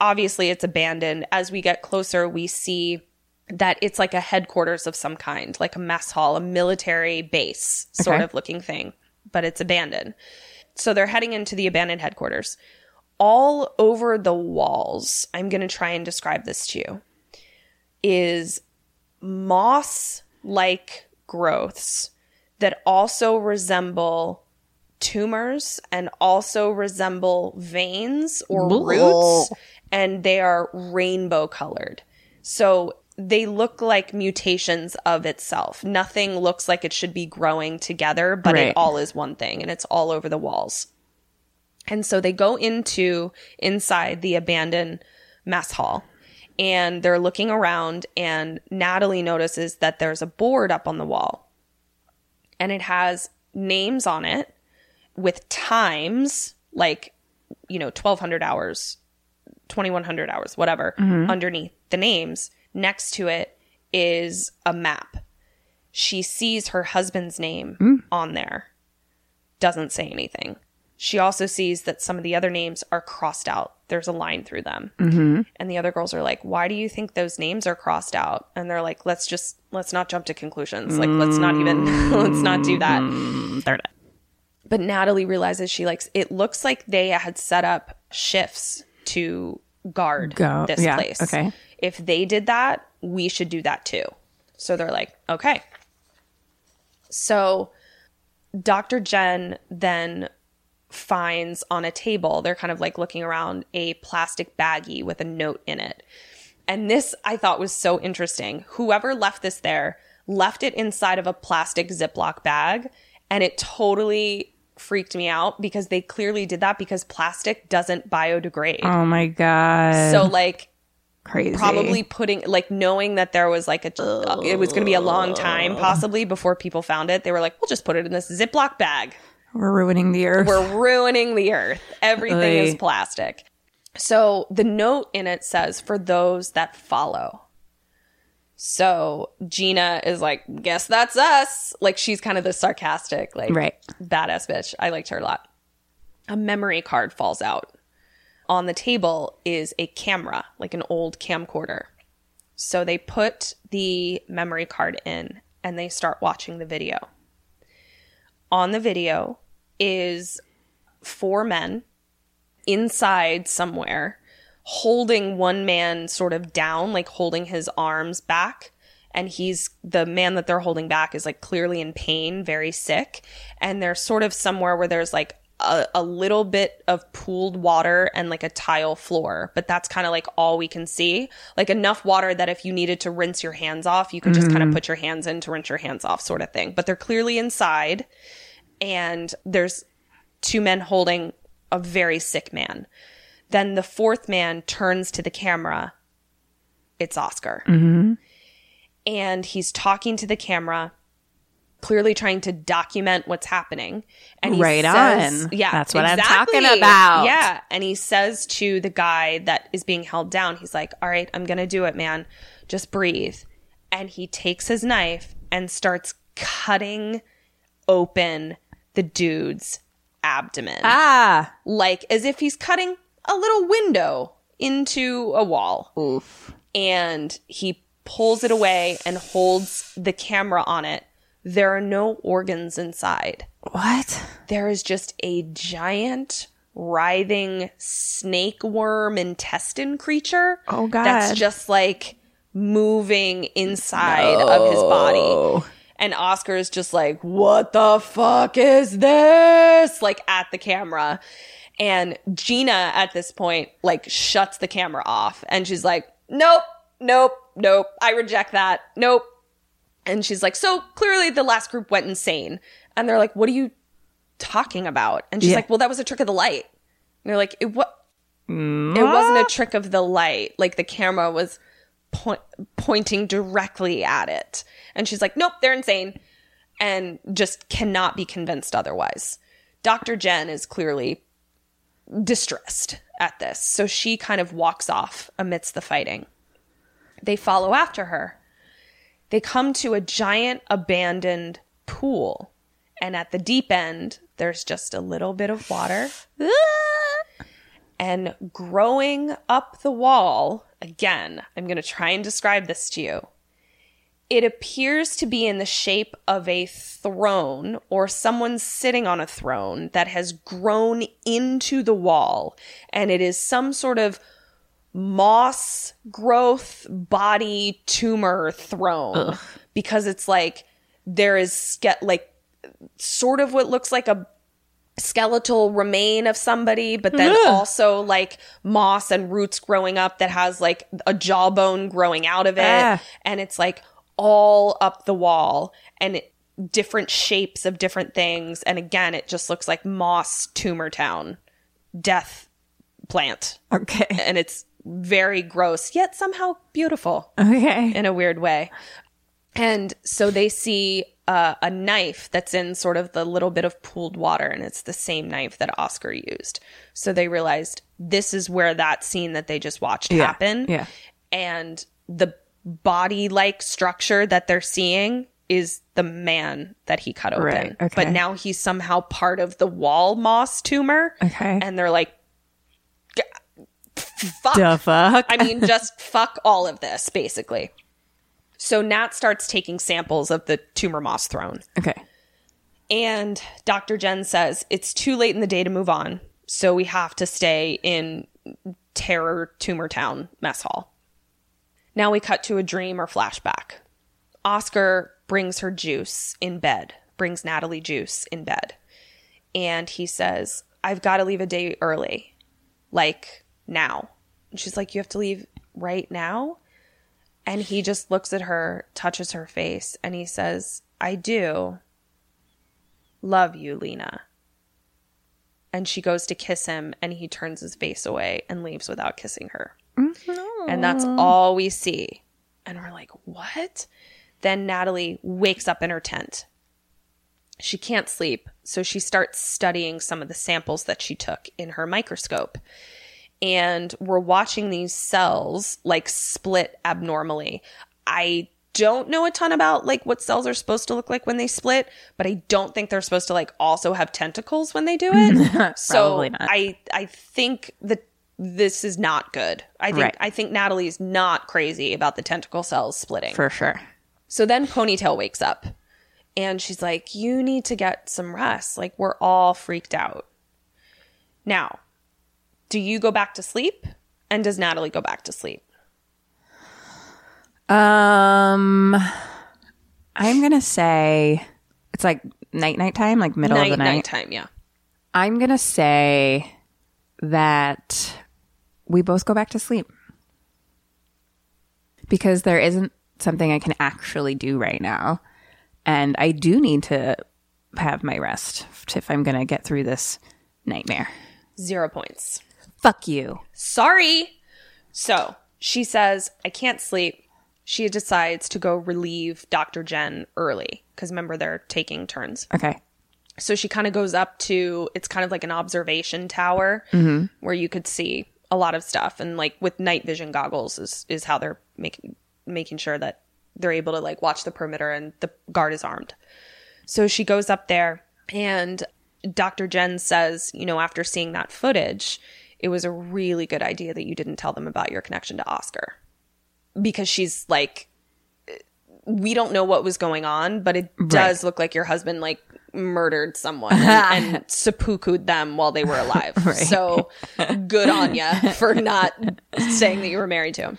Obviously, it's abandoned. As we get closer, we see that it's like a headquarters of some kind, like a mess hall, a military base sort Okay. of looking thing, but it's abandoned. So they're heading into the abandoned headquarters. All over the walls, I'm going to try and describe this to you, is moss like growths that also resemble tumors and also resemble veins or roots, and they are rainbow colored. So they look like mutations of itself. Nothing looks like it should be growing together, but Right. it all is one thing, and it's all over the walls. And so they go into inside the abandoned mess hall and they're looking around and Natalie notices that there's a board up on the wall and it has names on it with times like you know 1200 hours 2100 hours whatever mm-hmm. underneath the names. Next to it is a map. She sees her husband's name mm. on there. Doesn't say anything. She also sees that some of the other names are crossed out. There's a line through them. Mm-hmm. And the other girls are like why do you think those names are crossed out? And they're like let's just let's not jump to conclusions. Like let's not even let's not do that. Mm, they're not. But Natalie realizes she likes it looks like they had set up shifts to guard Go- this yeah, place. okay. If they did that, we should do that too. So they're like, okay. So Dr. Jen then finds on a table, they're kind of like looking around a plastic baggie with a note in it. And this I thought was so interesting. Whoever left this there left it inside of a plastic Ziploc bag, and it totally freaked me out because they clearly did that because plastic doesn't biodegrade. Oh my god. so like crazy. probably putting like knowing that there was like a it was going to be a long time possibly before people found it. They were like, "We'll just put it in this Ziploc bag." we're ruining the earth. We're ruining the earth. Everything is plastic. So the note in it says, for those that follow. So Gina is like, guess that's us. Like she's kind of the sarcastic, like Right. badass bitch. I liked her a lot. A memory card falls out. On the table is a camera, like an old camcorder. So they put the memory card in and they start watching the video. On the video is four men inside somewhere holding one man sort of down, like holding his arms back. And he's the man that they're holding back is like clearly in pain, very sick. And they're sort of somewhere where there's like a, a little bit of pooled water and like a tile floor, but that's kind of like all we can see. Like enough water that if you needed to rinse your hands off, you could just kind of mm-hmm. put your hands in to rinse your hands off, sort of thing. But they're clearly inside, and there's two men holding a very sick man. Then the fourth man turns to the camera. It's Oscar. And he's talking to the camera, clearly trying to document what's happening. And he Right says, on. Yeah, That's what I'm talking about. Yeah. And he says to the guy that is being held down, he's like, All right, I'm going to do it, man. Just breathe. And he takes his knife and starts cutting open the dude's abdomen ah. like as if he's cutting a little window into a wall. Oof. And he pulls it away and holds the camera on it. There are no organs inside. What? There is just a giant writhing snake worm intestine creature. Oh, God. That's just like moving inside of his body. And Oscar is just like, what the fuck is this? Like at the camera. And Gina at this point, like, shuts the camera off and she's like, nope, nope, nope. I reject that. Nope. And she's like, so clearly the last group went insane. And they're like, what are you talking about? And she's Yeah. like, well, that was a trick of the light. And they're like, it what? It wasn't a trick of the light. Like the camera was point- pointing directly at it. And she's like, nope, they're insane. And just cannot be convinced otherwise. Dr. Jen is clearly distressed at this. So she kind of walks off amidst the fighting. They follow after her. They come to a giant abandoned pool. And at the deep end, there's just a little bit of water. And growing up the wall, again, I'm going to try and describe this to you. It appears to be in the shape of a throne or someone sitting on a throne that has grown into the wall. And it is some sort of moss growth body tumor throne because it's like there is ske- like sort of what looks like a skeletal remain of somebody, but then also like moss and roots growing up that has like a jawbone growing out of it. Ah. And it's like all up the wall and it, different shapes of different things. And again, it just looks like moss tumor town, death plant. Okay. And it's very gross, yet somehow beautiful Okay. in a weird way. And so they see uh, a knife that's in sort of the little bit of pooled water, and it's the same knife that Oscar used. So they realized this is where that scene that they just watched Yeah, happen. yeah. And the body like structure that they're seeing is the man that he cut open. Right, okay. But now he's somehow part of the wall moss tumor. Okay. And they're like, fuck. The fuck? I mean, just fuck all of this, basically. So Nat starts taking samples of the tumor moss throne. okay. And Dr. Jen says it's too late in the day to move on. So we have to stay in Terror Tumor Town mess hall. Now we cut to a dream or flashback. Oscar brings her juice in bed, brings Natalie juice in bed. And he says, I've got to leave a day early, like now. And she's like, You have to leave right now? And he just looks at her, touches her face, and he says, I do love you, Lena. And she goes to kiss him, and he turns his face away and leaves without kissing her. Mm-hmm. And that's all we see. And we're like, what? Then Natalie wakes up in her tent. She can't sleep, so she starts studying some of the samples that she took in her microscope. And we're watching these cells like split abnormally. I don't know a ton about like what cells are supposed to look like when they split, but I don't think they're supposed to like also have tentacles when they do it. so. I I think that this is not good. I think Right. I think Natalie's not crazy about the tentacle cells splitting. For sure. So then Ponytail wakes up and she's like, You need to get some rest. Like, we're all freaked out. Now, do you go back to sleep? And does Natalie go back to sleep? Um, I'm gonna say it's like night night time, like middle night, of the night. Night time, yeah. I'm gonna say that we both go back to sleep because there isn't something I can actually do right now, and I do need to have my rest if I'm gonna get through this nightmare. Zero points. Fuck you. Sorry. So she says, I can't sleep. She decides to go relieve Dr. Jen early because remember, they're taking turns. Okay. So she kind of goes up to it's kind of like an observation tower mm-hmm. where you could see a lot of stuff and like with night vision goggles is is how they're making making sure that they're able to like watch the perimeter and the guard is armed. So she goes up there and Dr. Jen says, you know, after seeing that footage, it was a really good idea that you didn't tell them about your connection to Oscar. Because she's like we don't know what was going on, but it does look like your husband like murdered someone and, and seppuku'd them while they were alive. So good on you for not saying that you were married to him.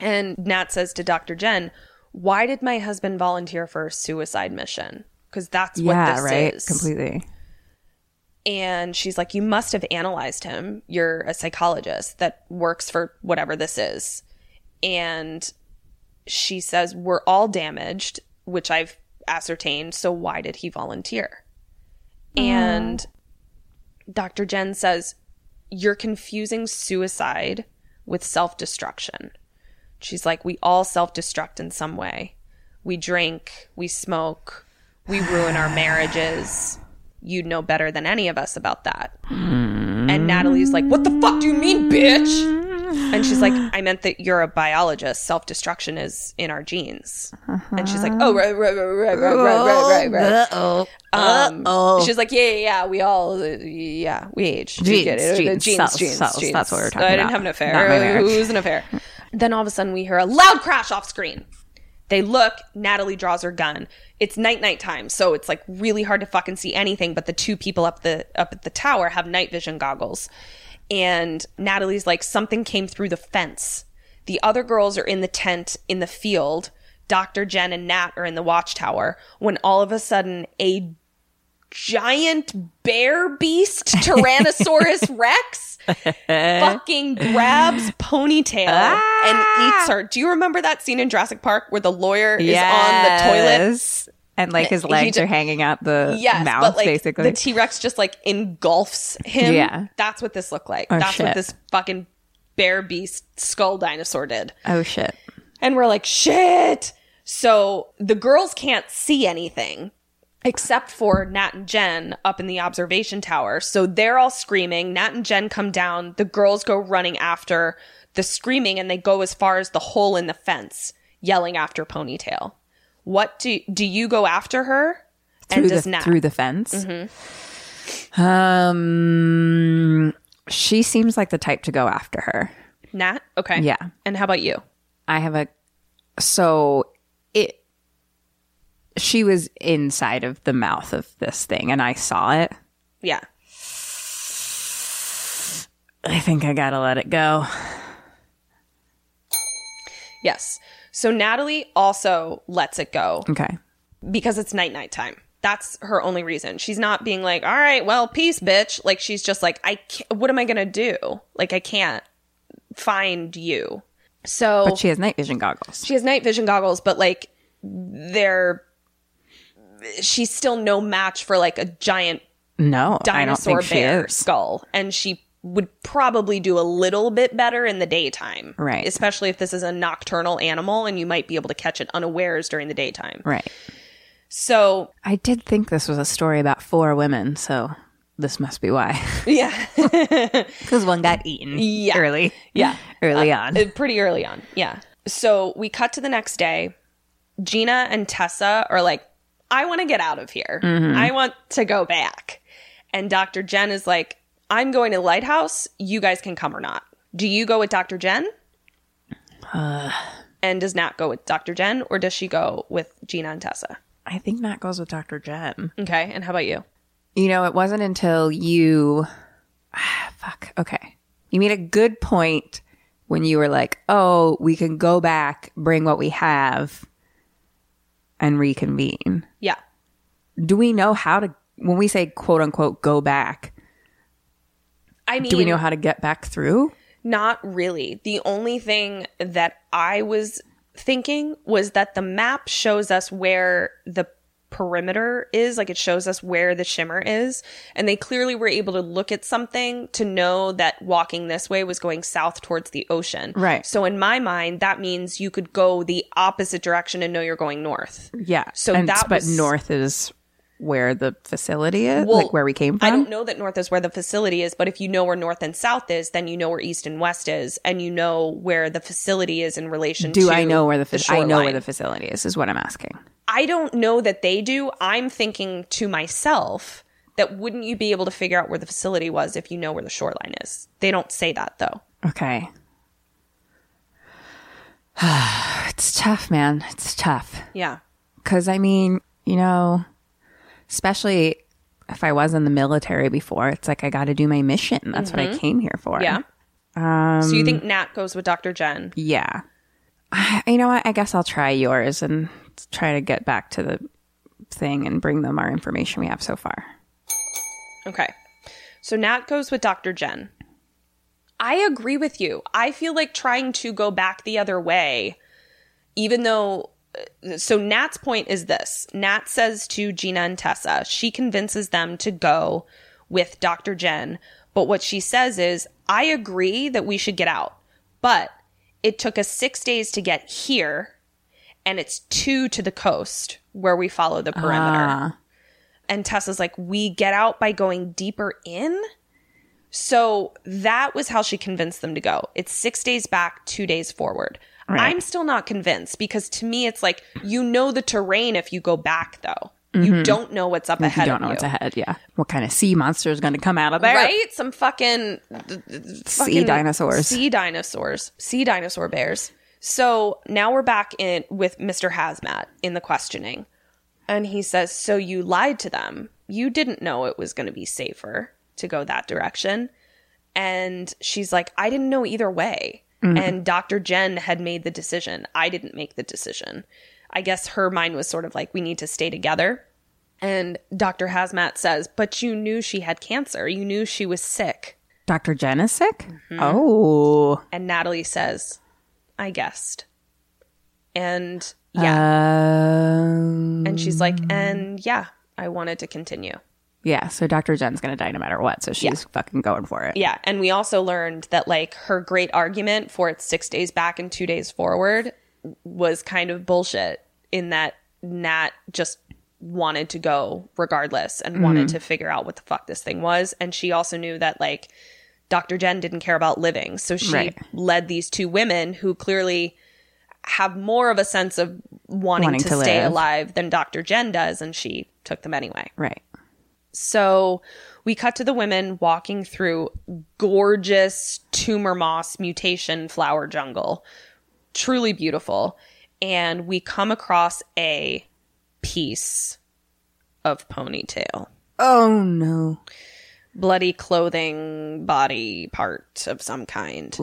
And Nat says to Dr. Jen, "Why did my husband volunteer for a suicide mission? Because that's what yeah. this Right. is." Completely. And she's like, You must have analyzed him. You're a psychologist that works for whatever this is. And she says, We're all damaged, which I've ascertained. So why did he volunteer? Uh-huh. And Dr. Jen says, You're confusing suicide with self destruction. She's like, We all self destruct in some way. We drink, we smoke, we ruin our marriages. You'd know better than any of us about that. Hmm. And Natalie's like, What the fuck do you mean, bitch? and she's like, I meant that you're a biologist. Self destruction is in our genes. Uh-huh. And she's like, oh, right, right, right, right, right, right, right, oh Uh-oh. she's like, yeah, yeah, yeah, we all, uh, yeah, we age. Genes, we genes, genes, cells, genes, cells. genes. That's what we're talking about. I didn't have an affair. Who's an affair? then all of a sudden, we hear a loud crash off screen. They look, Natalie draws her gun. It's night night time, so it's like really hard to fucking see anything, but the two people up the up at the tower have night vision goggles. And Natalie's like, something came through the fence. The other girls are in the tent in the field. Dr. Jen and Nat are in the watchtower when all of a sudden a giant bear beast Tyrannosaurus Rex fucking grabs ponytail and ah! eats her. Do you remember that scene in Jurassic Park where the lawyer is on the toilet? And like his legs ju- are hanging out the Yes, mouth, but like basically. the T Rex just like engulfs him. Yeah. That's what this looked like. Oh, That's what this fucking bear beast skull dinosaur did. oh shit. And we're like, shit. So the girls can't see anything except for Nat and Jen up in the observation tower. So they're all screaming. Nat and Jen come down. The girls go running after the screaming and they go as far as the hole in the fence, yelling after Ponytail. What do do you go after her? Through and does the Nat? through the fence. Um she seems like the type to go after her. Nat? Okay. Yeah. And how about you? I have a so it she was inside of the mouth of this thing and I saw it. Yeah. I think I gotta let it go. Yes. So Natalie also lets it go Okay. because it's night night time. That's her only reason. She's not being like, "All right, well, peace, bitch." Like she's just like, "I can't, what am I going to do? Like I can't find you." So But she has night vision goggles. she has night vision goggles, but like they're she's still no match for like a giant No, I don't dinosaur bear skull. And she would probably do a little bit better in the daytime. Right. Especially if this is a nocturnal animal and you might be able to catch it unawares during the daytime. Right. So I did think this was a story about four women, so this must be why. yeah. Because one got eaten Yeah. early. Yeah. Early on. Uh, pretty early on. Yeah. So we cut to the next day. Gina and Tessa are like, I want to get out of here. I want to go back. And Dr. Jen is like, I'm going to lighthouse. You guys can come or not. Do you go with Dr. Jen? and does Nat go with Dr. Jen or does she go with Gina and Tessa? I think Nat goes with Dr. Jen. Okay. And how about you? You know, it wasn't until you. Ah, fuck. Okay. You made a good point when you were like, oh, we can go back, bring what we have, and reconvene. Yeah. Do we know how to, when we say quote unquote go back, I mean, do we know how to get back through? Not really. The only thing that I was thinking was that the map shows us where the perimeter is, like it shows us where the shimmer is. And they clearly were able to look at something to know that walking this way was going south towards the ocean. Right. So in my mind, that means you could go the opposite direction and know you're going north. Yeah. So And- that but was- north is where the facility is, Well, like where we came from. I don't know that north is where the facility is, but if you know where north and south is, then you know where east and west is, and you know where the facility is in relation to Do I know where the, fa- I know where the facility is? Is what I'm asking. I don't know that they do. I'm thinking to myself that wouldn't you be able to figure out where the facility was if you know where the shoreline is? They don't say that though. Okay. it's tough, man. It's tough. Yeah. Because, I mean, you know, especially if I was in the military before, it's like I got to do my mission. That's what I mm-hmm. came here for. Yeah. Um, so you think Nat goes with Dr. Jen? Yeah. I, you know what? I guess I'll try yours and try to get back to the thing and bring them our information we have so far. Okay. So Nat goes with Dr. Jen. I agree with you. I feel like trying to go back the other way, even though. Uh, So Nat's point is this Nat says to Gina and Tessa, she convinces them to go with Dr. Jen. But what she says is, I agree that we should get out, but it took us six days to get here, and it's two to the coast where we follow the perimeter. And Tessa's like, we get out by going deeper in. So that was how she convinced them to go. It's six days back, two days forward. I'm still not convinced because to me, it's like you know the terrain if you go back, though. You mm-hmm. don't know what's up ahead. You don't know you. what's ahead. Yeah. What kind of sea monster is going to come out of there? Right? Some fucking, Sea dinosaurs. Sea dinosaurs. Sea dinosaur bears. So now we're back in with Mr. Hazmat in the questioning. And he says, So you lied to them. You didn't know it was going to be safer to go that direction. And she's like, I didn't know either way. And Dr. Jen had made the decision. I didn't make the decision. I guess her mind was sort of like, we need to stay together. And Dr. Hazmat says, But you knew she had cancer. You knew she was sick. Dr. Jen is sick? Mm-hmm. Oh. And Natalie says, I guessed. And yeah. Um, and she's like, and yeah, I wanted to continue. Yeah. So Dr. Jen's going to die no matter what. So she's fucking going for it. Yeah. And we also learned that like her great argument for it's six days back and two days forward was kind of bullshit in that Nat just wanted to go regardless and wanted mm-hmm. to figure out what the fuck this thing was. And she also knew that like Dr. Jen didn't care about living. So she Right. led these two women who clearly have more of a sense of wanting, Wanting to, to stay live. alive than Dr. Jen does. And she took them anyway. Right. So we cut to the women walking through gorgeous tumor moss mutation flower jungle. Truly beautiful. And we come across a piece of ponytail. Oh, no. Bloody clothing, body part of some kind.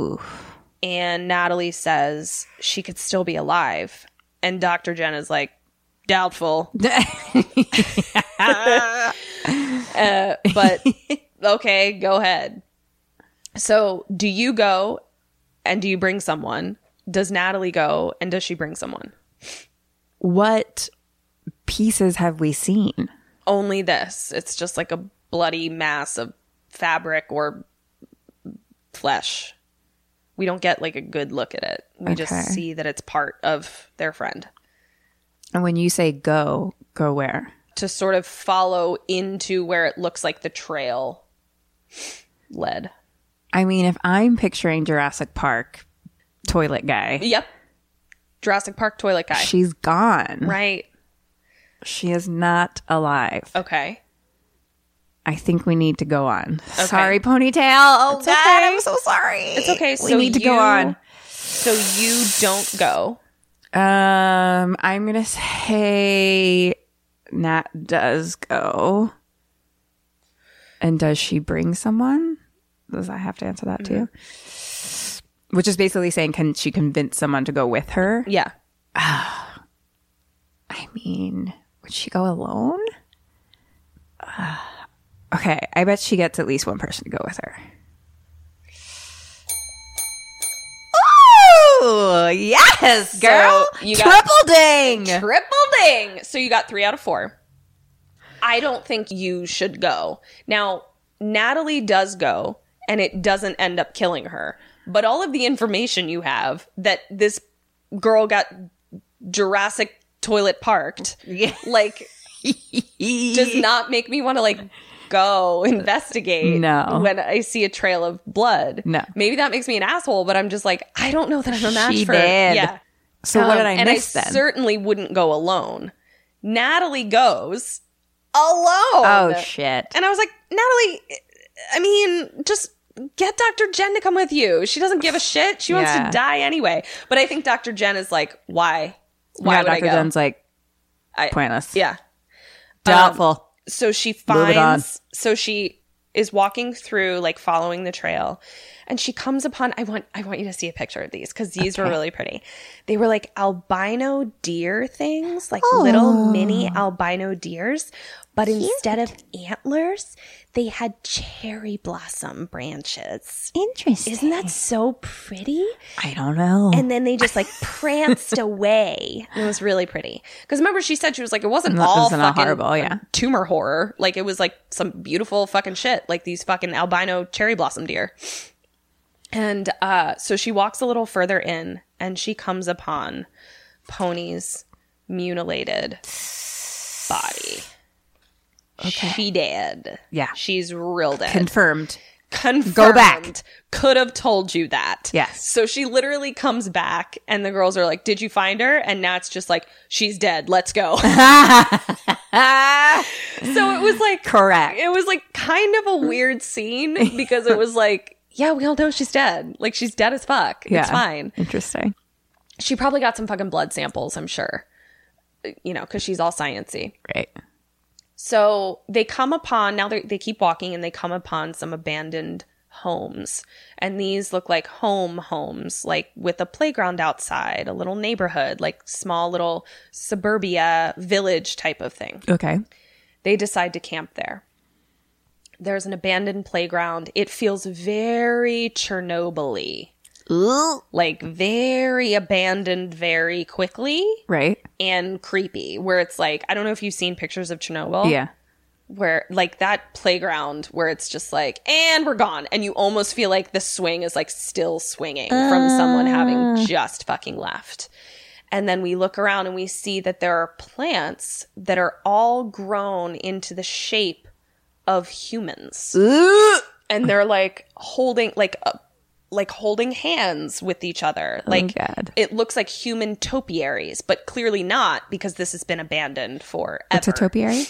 And Natalie says she could still be alive. And Dr. Jen is like, doubtful. Uh, but okay, go ahead. So, do you go and do you bring someone? Does Natalie go and does she bring someone? What pieces have we seen? Only this. It's just like a bloody mass of fabric or flesh. We don't get like a good look at it. We Okay. just see that it's part of their friend. And when you say go, go where? To sort of follow into where it looks like the trail led. I mean, if I'm picturing Jurassic Park toilet guy, Yep. Jurassic Park toilet guy. she's gone. right. She is not alive. Okay. I think we need to go on. Sorry, ponytail. Oh It's God, okay. I'm so sorry. It's okay. We so need to you, go on. So you don't go. Um, I'm gonna say Nat does go. And does she bring someone? Does I have to answer that too? Which is basically saying, can she convince someone to go with her? Yeah. I mean, would she go alone? Uh, okay, I bet she gets at least one person to go with her. Oh, yes, girl. So you got- Triple ding. Triple ding. So you got three out of four. I don't think you should go. Now, Natalie does go, and it doesn't end up killing her. But all of the information you have that this girl got Jurassic toilet parked, like, does not make me want to, like, go investigate No. when I see a trail of blood. No. Maybe that makes me an asshole, but I'm just like, I don't know that I'm a match She for did. Yeah. So what did Um, I and miss I then? certainly wouldn't go alone. Natalie goes alone. oh shit. And I was like, Natalie, I mean, just get Dr. Jen to come with you. She doesn't give a shit. She wants Yeah. to die anyway. But I think Dr. Jen is like, why? Why yeah, I Dr. Jen's like I- pointless. yeah. Doubtful. Um, so she Move it on. finds, so she is walking through, like following the trail, and she comes upon. I want, I want you to see a picture of these because these were really pretty. They were like albino deer things, like oh. little mini albino deers, but instead of antlers, they had cherry blossom branches. Interesting. Isn't that so pretty? I don't know. And then they just like pranced away. And it was really pretty. Because remember, she said she was like, it wasn't all wasn't fucking horrible, yeah. tumor horror. Like it was like some beautiful fucking shit, like these fucking albino cherry blossom deer. And uh, so she walks a little further in, and she comes upon Pony's mutilated body. Okay. She dead. Yeah. She's real dead. Confirmed. Confirmed. Go back. Could have told you that. Yes. So she literally comes back, and the girls are like, "Did you find her?" And now it's just like, "She's dead. Let's go." so it was like Correct. It was like kind of a weird scene because it was like, yeah, we all know she's dead. Like she's dead as fuck. Yeah. It's fine. Interesting. She probably got some fucking blood samples. I'm sure. You know, because she's all sciency. Right. So they come upon now they they keep walking and they come upon some abandoned homes. And these look like home homes, like with a playground outside, a little neighborhood, like small little suburbia village type of thing. Okay. They decide to camp there. There's an abandoned playground. It feels very Chernobyl like very abandoned very quickly. Right. and creepy where it's like i don't know if you've seen pictures of chernobyl. Yeah. where like that playground where it's just like and we're gone. And you almost feel like the swing is like still swinging from someone having ah. just fucking left. And then we look around and we see that there are plants that are all grown into the shape of humans and they're like holding like uh, like holding hands with each other like God. it looks like human topiaries but clearly not because this has been abandoned forever It's a topiary.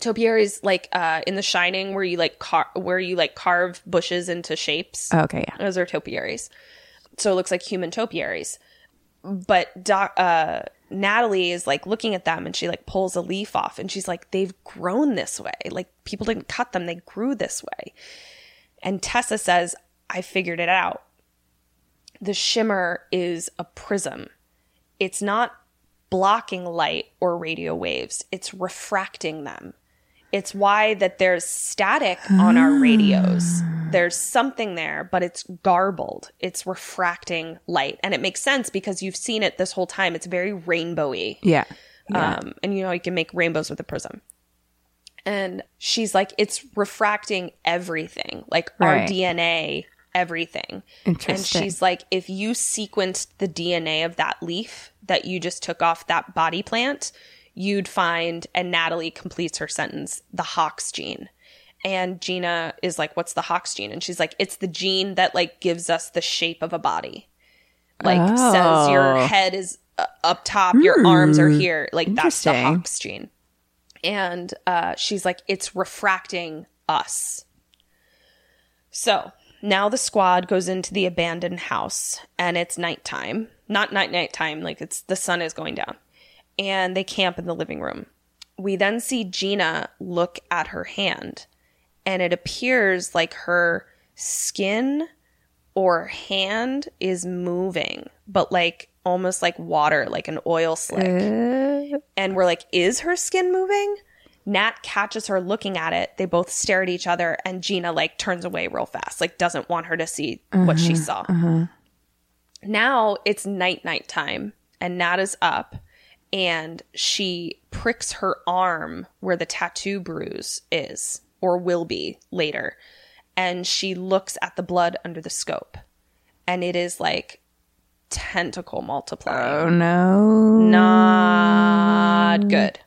topiaries like uh in the shining where you like car- where you like carve bushes into shapes Oh, okay. Yeah. those are topiaries so it looks like human topiaries but doc uh natalie is like looking at them and she like pulls a leaf off and she's like they've grown this way. Like people didn't cut them they grew this way. And tessa says i figured it out. The shimmer is a prism. It's not blocking light or radio waves it's refracting them It's why that there's static on our radios. There's something there, but it's garbled. It's refracting light. And it makes sense because you've seen it this whole time. It's very rainbowy. Yeah. Um, and you know, you can make rainbows with a prism. And she's like, it's refracting everything, like our DNA, everything. And she's like, if you sequenced the DNA of that leaf that you just took off that body plant, you'd find, and Natalie completes her sentence, the Hox gene. And Gina is like, what's the Hox gene? And she's like, it's the gene that like gives us the shape of a body. Like says your Oh. head is uh, up top, your arms are here. Like that's the. Hox gene. And uh, she's like, it's refracting us. So now the squad goes into the abandoned house and it's nighttime. Not night nighttime, like it's the sun is going down. And they camp in the living room. We then see Gina look at her hand and it appears like her skin or hand is moving, but like almost like water, like an oil slick. Uh. And we're like, is her skin moving? Nat catches her looking at it. They both stare at each other, and Gina like turns away real fast, like doesn't want her to see what she uh-huh, saw. Uh-huh. Now it's night night time, and Nat is up, and she pricks her arm where the tattoo bruise is, or will be later, and she looks at the blood under the scope, and it is like tentacle multiplying Oh no. not good.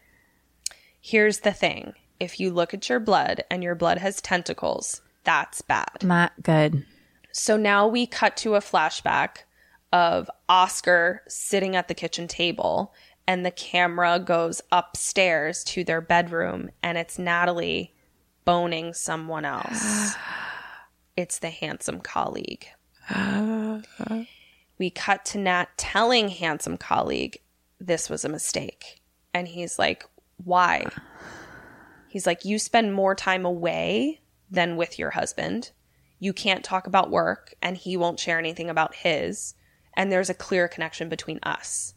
Here's the thing if you look at your blood and your blood has tentacles, that's bad. Not good. So now we cut to a flashback of Oscar sitting at the kitchen table, and the camera goes upstairs to their bedroom, and it's Natalie boning someone else. it's the handsome colleague. we cut to Nat telling handsome colleague this was a mistake. And he's like, Why? He's like, You spend more time away than with your husband. You can't talk about work, and he won't share anything about his. And there's a clear connection between us.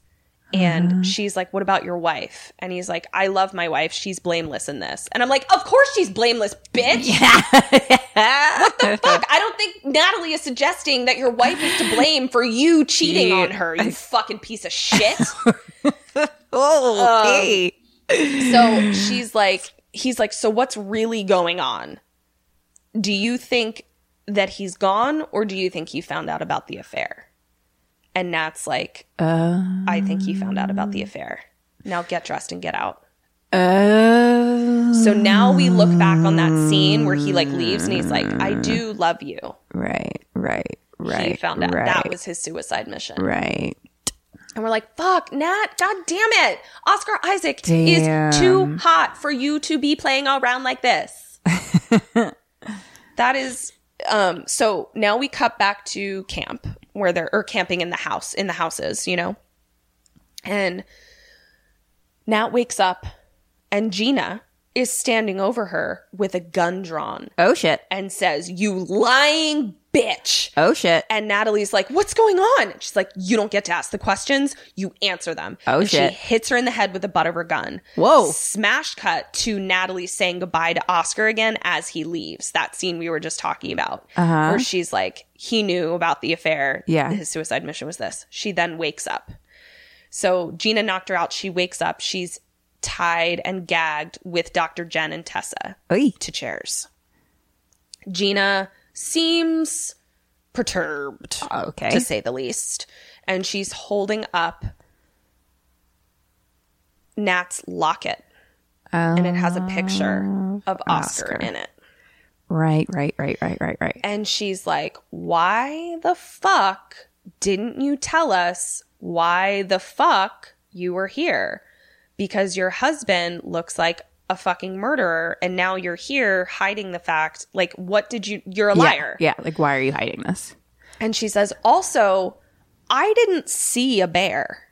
And mm-hmm. she's like, What about your wife? And he's like, I love my wife. She's blameless in this. And I'm like, Of course she's blameless, bitch. what the fuck? I don't think Natalie is suggesting that your wife is to blame for you cheating on her, you fucking piece of shit. Oh, okay. Um, so she's like, he's like, so what's really going on? Do you think that he's gone or do you think he found out about the affair? And Nat's like, I think he found out about the affair. Now get dressed and get out. Oh. So now we look back on that scene where he like leaves and he's like, I do love you. right, right, right. he found out right, that was his suicide mission. right. And we're like, fuck, Nat, god damn it. Oscar Isaac Damn. is too hot for you to be playing around like this. that is um so now we cut back to camp where they're or camping in the house, in the houses, you know. And Nat wakes up and Gina is standing over her with a gun drawn Oh shit. and says, You lying bitch. Oh shit. And Natalie's like, "What's going on?" And she's like, "You don't get to ask the questions. You answer them." Oh, and shit. She hits her in the head with the butt of her gun. Whoa. Smash cut to Natalie saying goodbye to Oscar again as he leaves. That scene we were just talking about, uh-huh. where she's like, "He knew about the affair. Yeah. his suicide mission was this." She then wakes up. So Gina knocked her out. She wakes up. She's tied and gagged with Dr. Jen and Tessa Oy. to chairs. Gina seems perturbed, oh, Okay. to say the least. And she's holding up Nat's locket. and it has a picture of oh, Oscar, Oscar. in it. Right, right, right, right, right, right. And she's like, Why the fuck didn't you tell us why the fuck you were here? Because your husband looks like a fucking murderer and now you're here hiding the fact. Like, what did you, you're a liar. Yeah, yeah, like why are you hiding this? And she says, also, I didn't see a bear.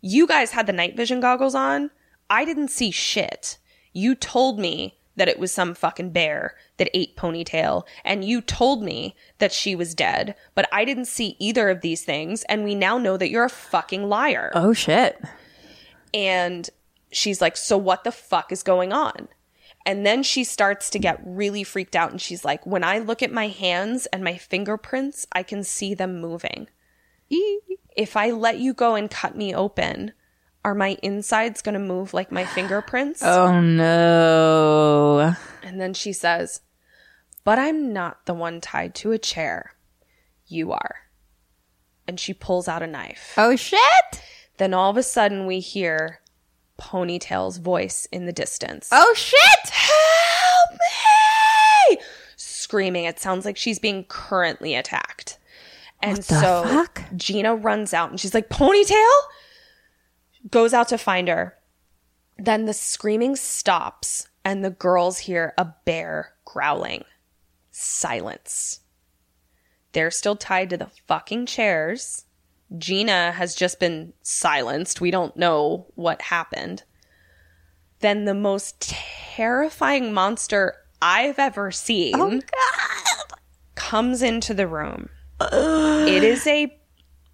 You guys had the night vision goggles on. I didn't see shit. You told me that it was some fucking bear that ate ponytail, and you told me that she was dead, but I didn't see either of these things, and we now know that you're a fucking liar. Oh shit. And she's like, So what the fuck is going on? And then she starts to get really freaked out and she's like, When I look at my hands and my fingerprints, I can see them moving. If I let you go and cut me open, are my insides going to move like my fingerprints? Oh no. And then she says, But I'm not the one tied to a chair. You are. And she pulls out a knife. Oh shit. Then all of a sudden, we hear Ponytail's voice in the distance. Oh shit. Help me! Screaming. It sounds like she's being currently attacked. And so fuck? Gina runs out and she's like, Ponytail? Goes out to find her. Then the screaming stops and the girls hear a bear growling. Silence. They're still tied to the fucking chairs. Gina has just been silenced. We don't know what happened. Then the most terrifying monster I've ever seen oh, comes into the room. It is a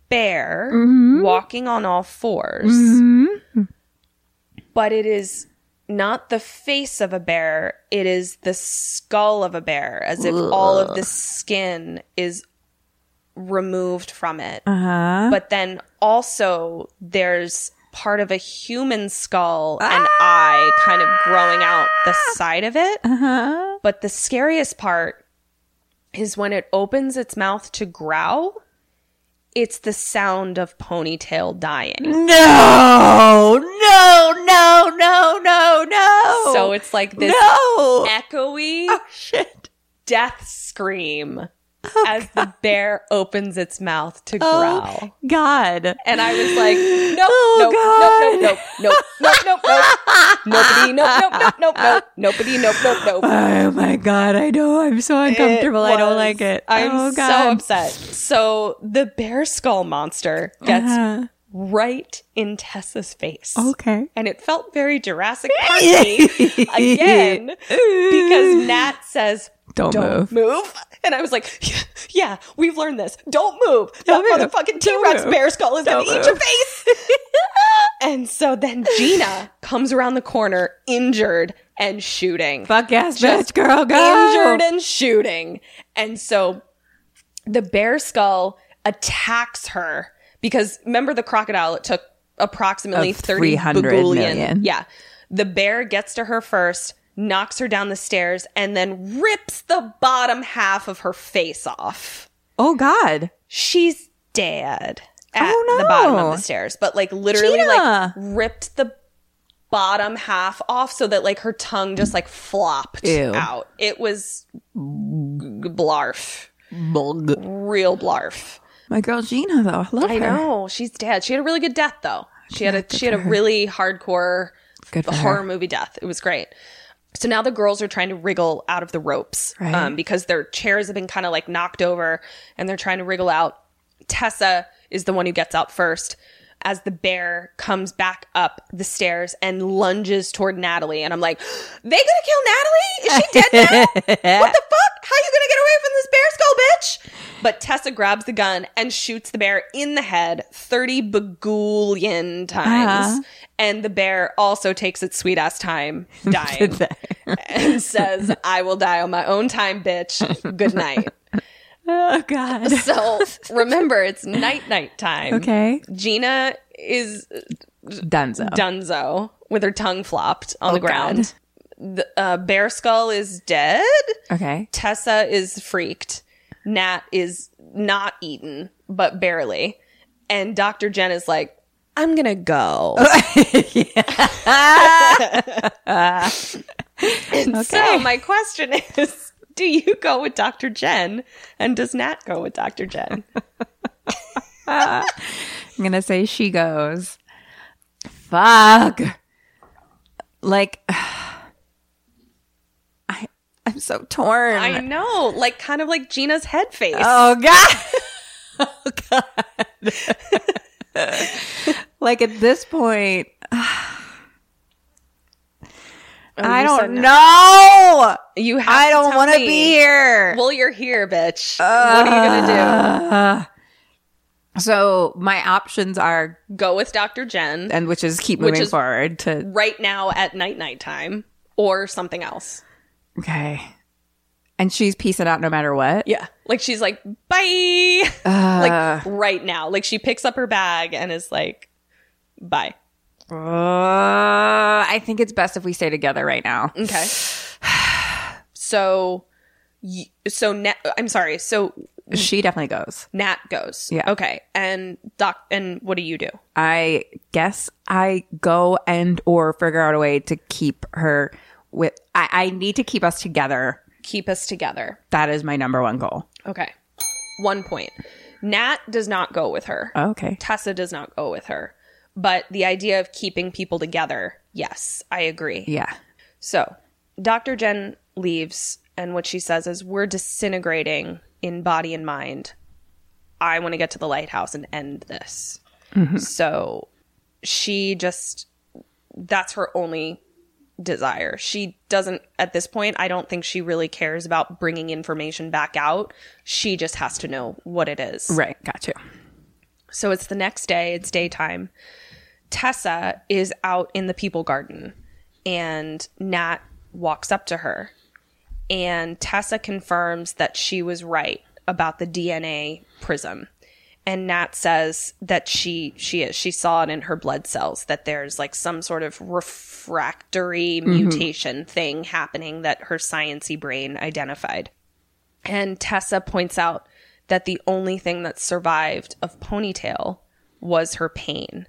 bear mm-hmm. walking on all 4s mm-hmm. But it is not the face of a bear, it is the skull of a bear, as if all of the skin is removed from it. Uh-huh. But then also there's part of a human skull and eye kind of growing out the side of it. Uh-huh. But the scariest part is when it opens its mouth to growl, it's the sound of ponytail dying. No. No, no, no, no, no. So it's like this No. echoey shit. death scream as the bear opens its mouth to growl. God. And I was like, nope, Oh, nope, nope, nope, nope, nope, nope, nope, nobody, nope, nope, nope, nope, nope, nobody, nope, nope, nope. Oh my god, I know. I'm so uncomfortable. I don't like it. I'm oh, so upset. So the bear skull monster gets Uh-huh. right in Tessa's face. Okay. And it felt very Jurassic Parky again because Nat says, Don't, don't move. move. And I was like, yeah, we've learned this. Don't move. That Don't motherfucking T Rex bear skull is going to eat your face. and so then Gina comes around the corner, injured and shooting. Fuck yes, Just bitch, girl, go. Injured and shooting. And so the bear skull attacks her because remember the crocodile, it took approximately Of 30 300 bagullion. million. Yeah. The bear gets to her first, knocks her down the stairs, and then rips the bottom half of her face off. Oh god. She's dead at Oh, the bottom of the stairs, but like literally Gina. like ripped the bottom half off so that like her tongue just like flopped Ew. out. It was g- blarf. Real blarf. My girl Gina though. I love I her. know. She's dead. She had a really good death though. She had a she had a really hardcore Good horror her. movie death. It was great. So now the girls are trying to wriggle out of the ropes Right. um, because their chairs have been kind of like knocked over and they're trying to wriggle out. Tessa is the one who gets out first as the bear comes back up the stairs and lunges toward Natalie. And I'm like, they gonna kill Natalie? Is she dead now? what the fuck? How you gonna get away from this bear skull, bitch? But Tessa grabs the gun and shoots the bear in the head 30 bagullion times. Uh-huh. And the bear also takes its sweet ass time dying and says, I will die on my own time, bitch. Good night. Oh god. So remember, it's night night time. Okay. Gina is Dunzo. dunzo with her tongue flopped on Oh, the ground. The uh, bear skull is dead. okay. Tessa is freaked. Nat is not eaten, but barely. And Dr. Jen is like, I'm going to go. and so my question is do you go with Dr. Jen? And does Nat go with Dr. Jen? I'm gonna say she goes. Fuck. Like I'm so torn. I know, like kind of like Gina's head face. Oh god. oh god. like at this point oh, I don't no. know. You have I don't want to be here. Well, you're here, bitch. Uh, what are you going to do? So my options are. Go with Dr. Jen and which is keep moving is- forward to right now at night night time or something else. Okay. And she's piecing out no matter what. Yeah. Like she's like, bye. like right now. Like she picks up her bag and is like, bye. Uh, I think it's best if we stay together right now. Okay. so, so Nat, I'm sorry. So She definitely goes. Nat goes. Yeah. Okay. And Doc, and what do you do? I guess I go and or figure out a way to keep her with. I, I need to keep us together. Keep us together. That is my number one goal. Okay. One point. Nat does not go with her. Oh, okay. Tessa does not go with her. But the idea of keeping people together, yes, I agree. Yeah. So, Dr. Jen leaves, and what she says is, We're disintegrating in body and mind. I want to get to the lighthouse and end this. Mm-hmm. So, she just, that's her only desire. She doesn't, at this point, I don't think she really cares about bringing information back out. She just has to know what it is. Right. Got you. So it's the next day, it's daytime. Tessa is out in the people garden and Nat walks up to her. And Tessa confirms that she was right about the DNA prism. And Nat says that she she is. She saw it in her blood cells that there's like some sort of refractory mm-hmm. mutation thing happening that her sciency brain identified. And Tessa points out that the only thing that survived of Ponytail was her pain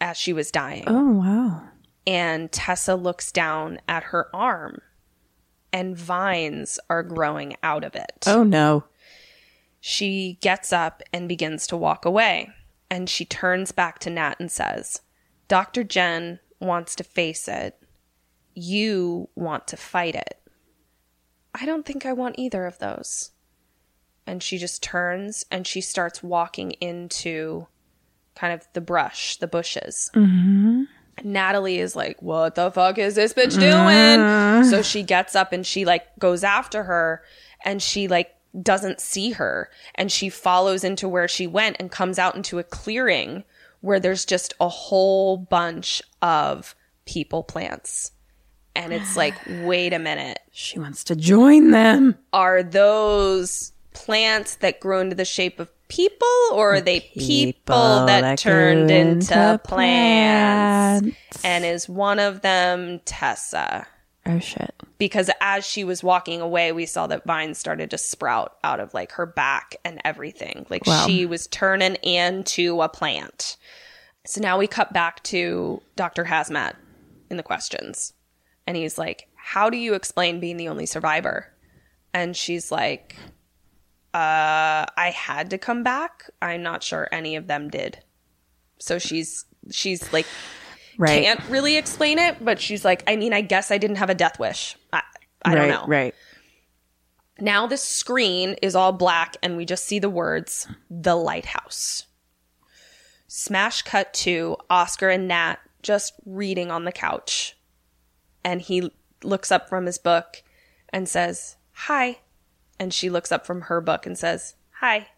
as she was dying. Oh wow. And Tessa looks down at her arm, and vines are growing out of it. Oh no. She gets up and begins to walk away. And she turns back to Nat and says, Dr. Jen wants to face it. You want to fight it. I don't think I want either of those. And she just turns and she starts walking into kind of the brush, the bushes. Mm-hmm. Natalie is like, What the fuck is this bitch doing? Mm-hmm. So she gets up and she like goes after her and she like doesn't see her and she follows into where she went and comes out into a clearing where there's just a whole bunch of people plants. And it's like, wait a minute. She wants to join them. Are those plants that grow into the shape of people or are they people, that, turned grew into plants? plants. And is one of them Tessa? Oh shit. because as she was walking away, we saw that vines started to sprout out of like her back and everything. Like Wow. she was turning into a plant. So now we cut back to Dr. Hazmat in the questions. And he's like, How do you explain being the only survivor? And she's like, Uh, I had to come back. I'm not sure any of them did. So she's she's like Right. can't really explain it, but she's like, I mean, I guess I didn't have a death wish. I, I right, don't know. Right. Now the screen is all black and we just see the words, The Lighthouse. Smash cut to Oscar and Nat just reading on the couch. And he looks up from his book and says, Hi. And she looks up from her book and says, Hi.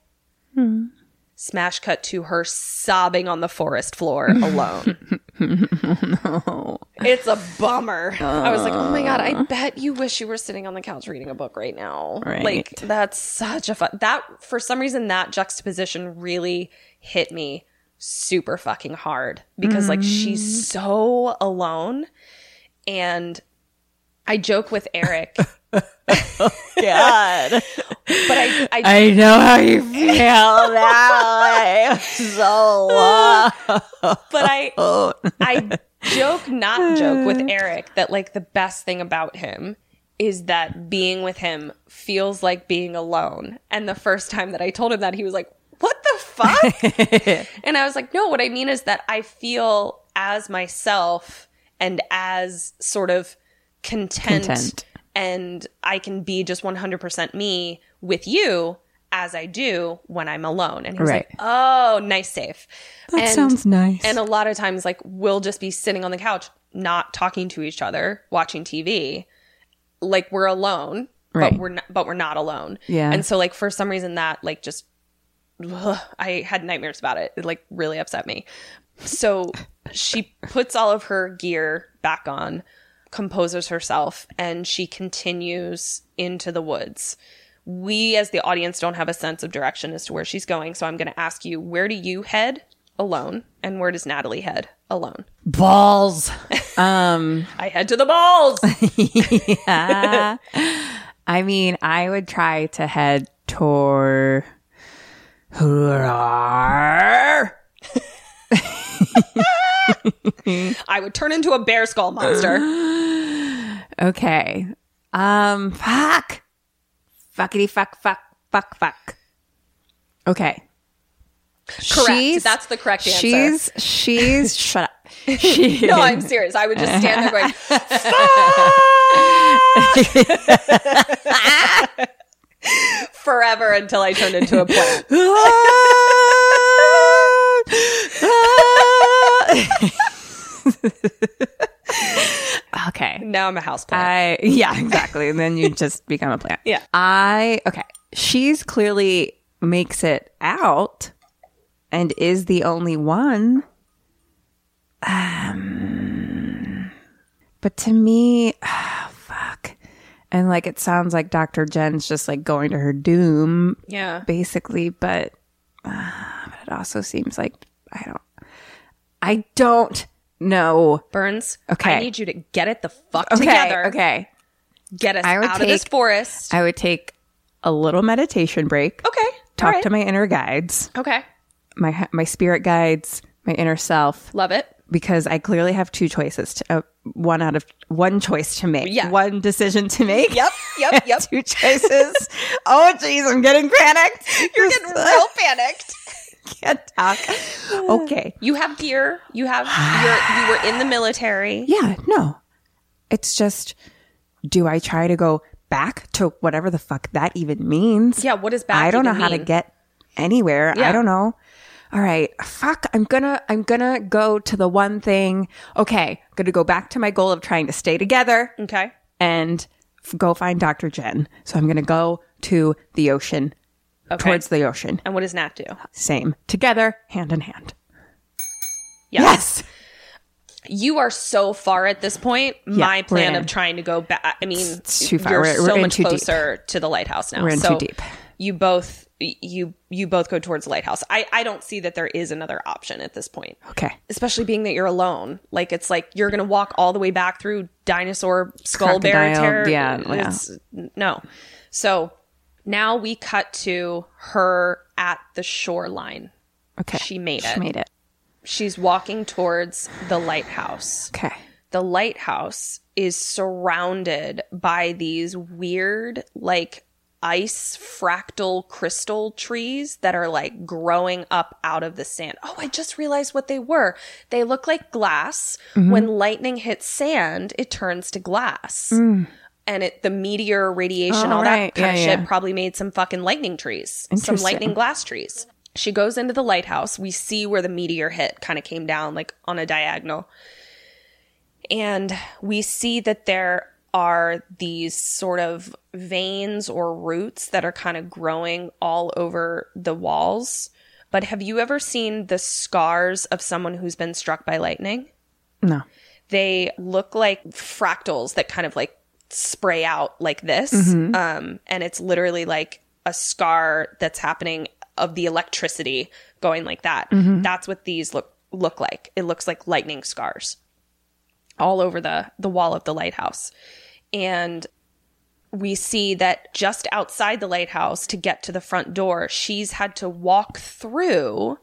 Hmm. Smash cut to her sobbing on the forest floor alone. Oh, it's a bummer. I was like, oh my God, I uh. bet you wish you were sitting on the couch reading a book right now. Right. Like, that's such a fun. That, for some reason, that juxtaposition really hit me super fucking hard because, like, she's mm. so alone. And I joke with Eric, God. but I, I I know how you feel now. so uh, but I I joke not joke with Eric that like the best thing about him is that being with him feels like being alone. And the first time that I told him that he was like, "What the fuck?" and I was like, "No, what I mean is that I feel as myself and as sort of content, Content. And I can be just 100% me with you as I do when I'm alone." And he was Right. like, "Oh, nice save." That sounds nice. And a lot of times, like, we'll just be sitting on the couch, not talking to each other, watching TV. Like we're alone, Right. but we're not, but we're not alone. Yeah. And so, like, for some reason, that like just, ugh, I had nightmares about it. It like really upset me. So she puts all of her gear back on. Composes herself and she continues into the woods. We, as the audience, don't have a sense of direction as to where she's going. So I'm going to ask you, where do you head alone? And where does Natalie head alone? Balls. um, I head to the balls. Yeah. I mean, I would try to head toward. I would turn into a bear skull monster. Okay. Um, fuck. Fuckity fuck, fuck, fuck, fuck. Okay. Correct. That's the correct answer. She's, she's, shut up. She, no, I'm serious. I would just stand there going, "Fuck!" forever until I turned into a plant. okay. Now I'm a house plant. I yeah, exactly. and then you just become a plant. Yeah. I okay. She's clearly makes it out and is the only one. Um but to me, ah, fuck. And like it sounds like Dr. Jen's just like going to her doom yeah. basically, but, uh, but it also seems like I don't I don't know. Burns. Okay. I need you to get it the fuck Okay, together. okay. Get us I would out of this forest. I would take a little meditation break. okay. Talk right. to my inner guides, Okay. my my spirit guides, my inner self, Love it. because I clearly have two choices. To, uh, one out of one choice to make. Yeah. One decision to make. Yep. Yep. Yep. two choices. oh, jeez, I'm getting panicked. You're getting real panicked. Can't talk. Okay. You have gear. You have. You're. You were in the military. Yeah. No. It's just. Do I try to go back to whatever the fuck that even means? Yeah. what is back? I don't know how to get anywhere. Yeah. I don't know. All right. Fuck. I'm gonna, I'm gonna go to the one thing. Okay. I'm gonna go back to my goal of trying to stay together Okay. and f- go find Dr. Jen. So I'm gonna go to the ocean, Okay. towards the ocean. And what does Nat do? Same. Together, hand in hand. Yes. Yes. You are so far at this point. my plan of trying to go back. I mean, It's too far. You're We're- we're so much too deep. closer to the lighthouse now. We're in too so deep. You both. You you both go towards the lighthouse. I I don't see that there is another option at this point. Okay. especially being that you're alone. Like it's like you're gonna walk all the way back through dinosaur skull bear terror. yeah, yeah. It's, no. So now we cut to her at the shoreline. Okay. She made it. She made it. She's walking towards the lighthouse. Okay. The lighthouse is surrounded by these weird, like ice fractal crystal trees that are like growing up out of the sand. Oh, I just realized what they were. They look like glass. Mm-hmm. When lightning hits sand, it turns to glass. And it the meteor radiation. Oh, all right. that kind Yeah, of shit yeah. probably made some fucking lightning trees. Some lightning glass trees. She goes into the lighthouse. We see where the meteor hit, kind of came down like on a diagonal. And we see that there are these sort of veins or roots that are kind of growing all over the walls. But have you ever seen the scars of someone who's been struck by lightning? No. They look like fractals that kind of like spray out like this. Um, and it's literally like a scar that's happening of the electricity going like that. That's what these look look like. It looks like lightning scars all over the the wall of the lighthouse. And we see that just outside the lighthouse to get to the front door, she's had to walk through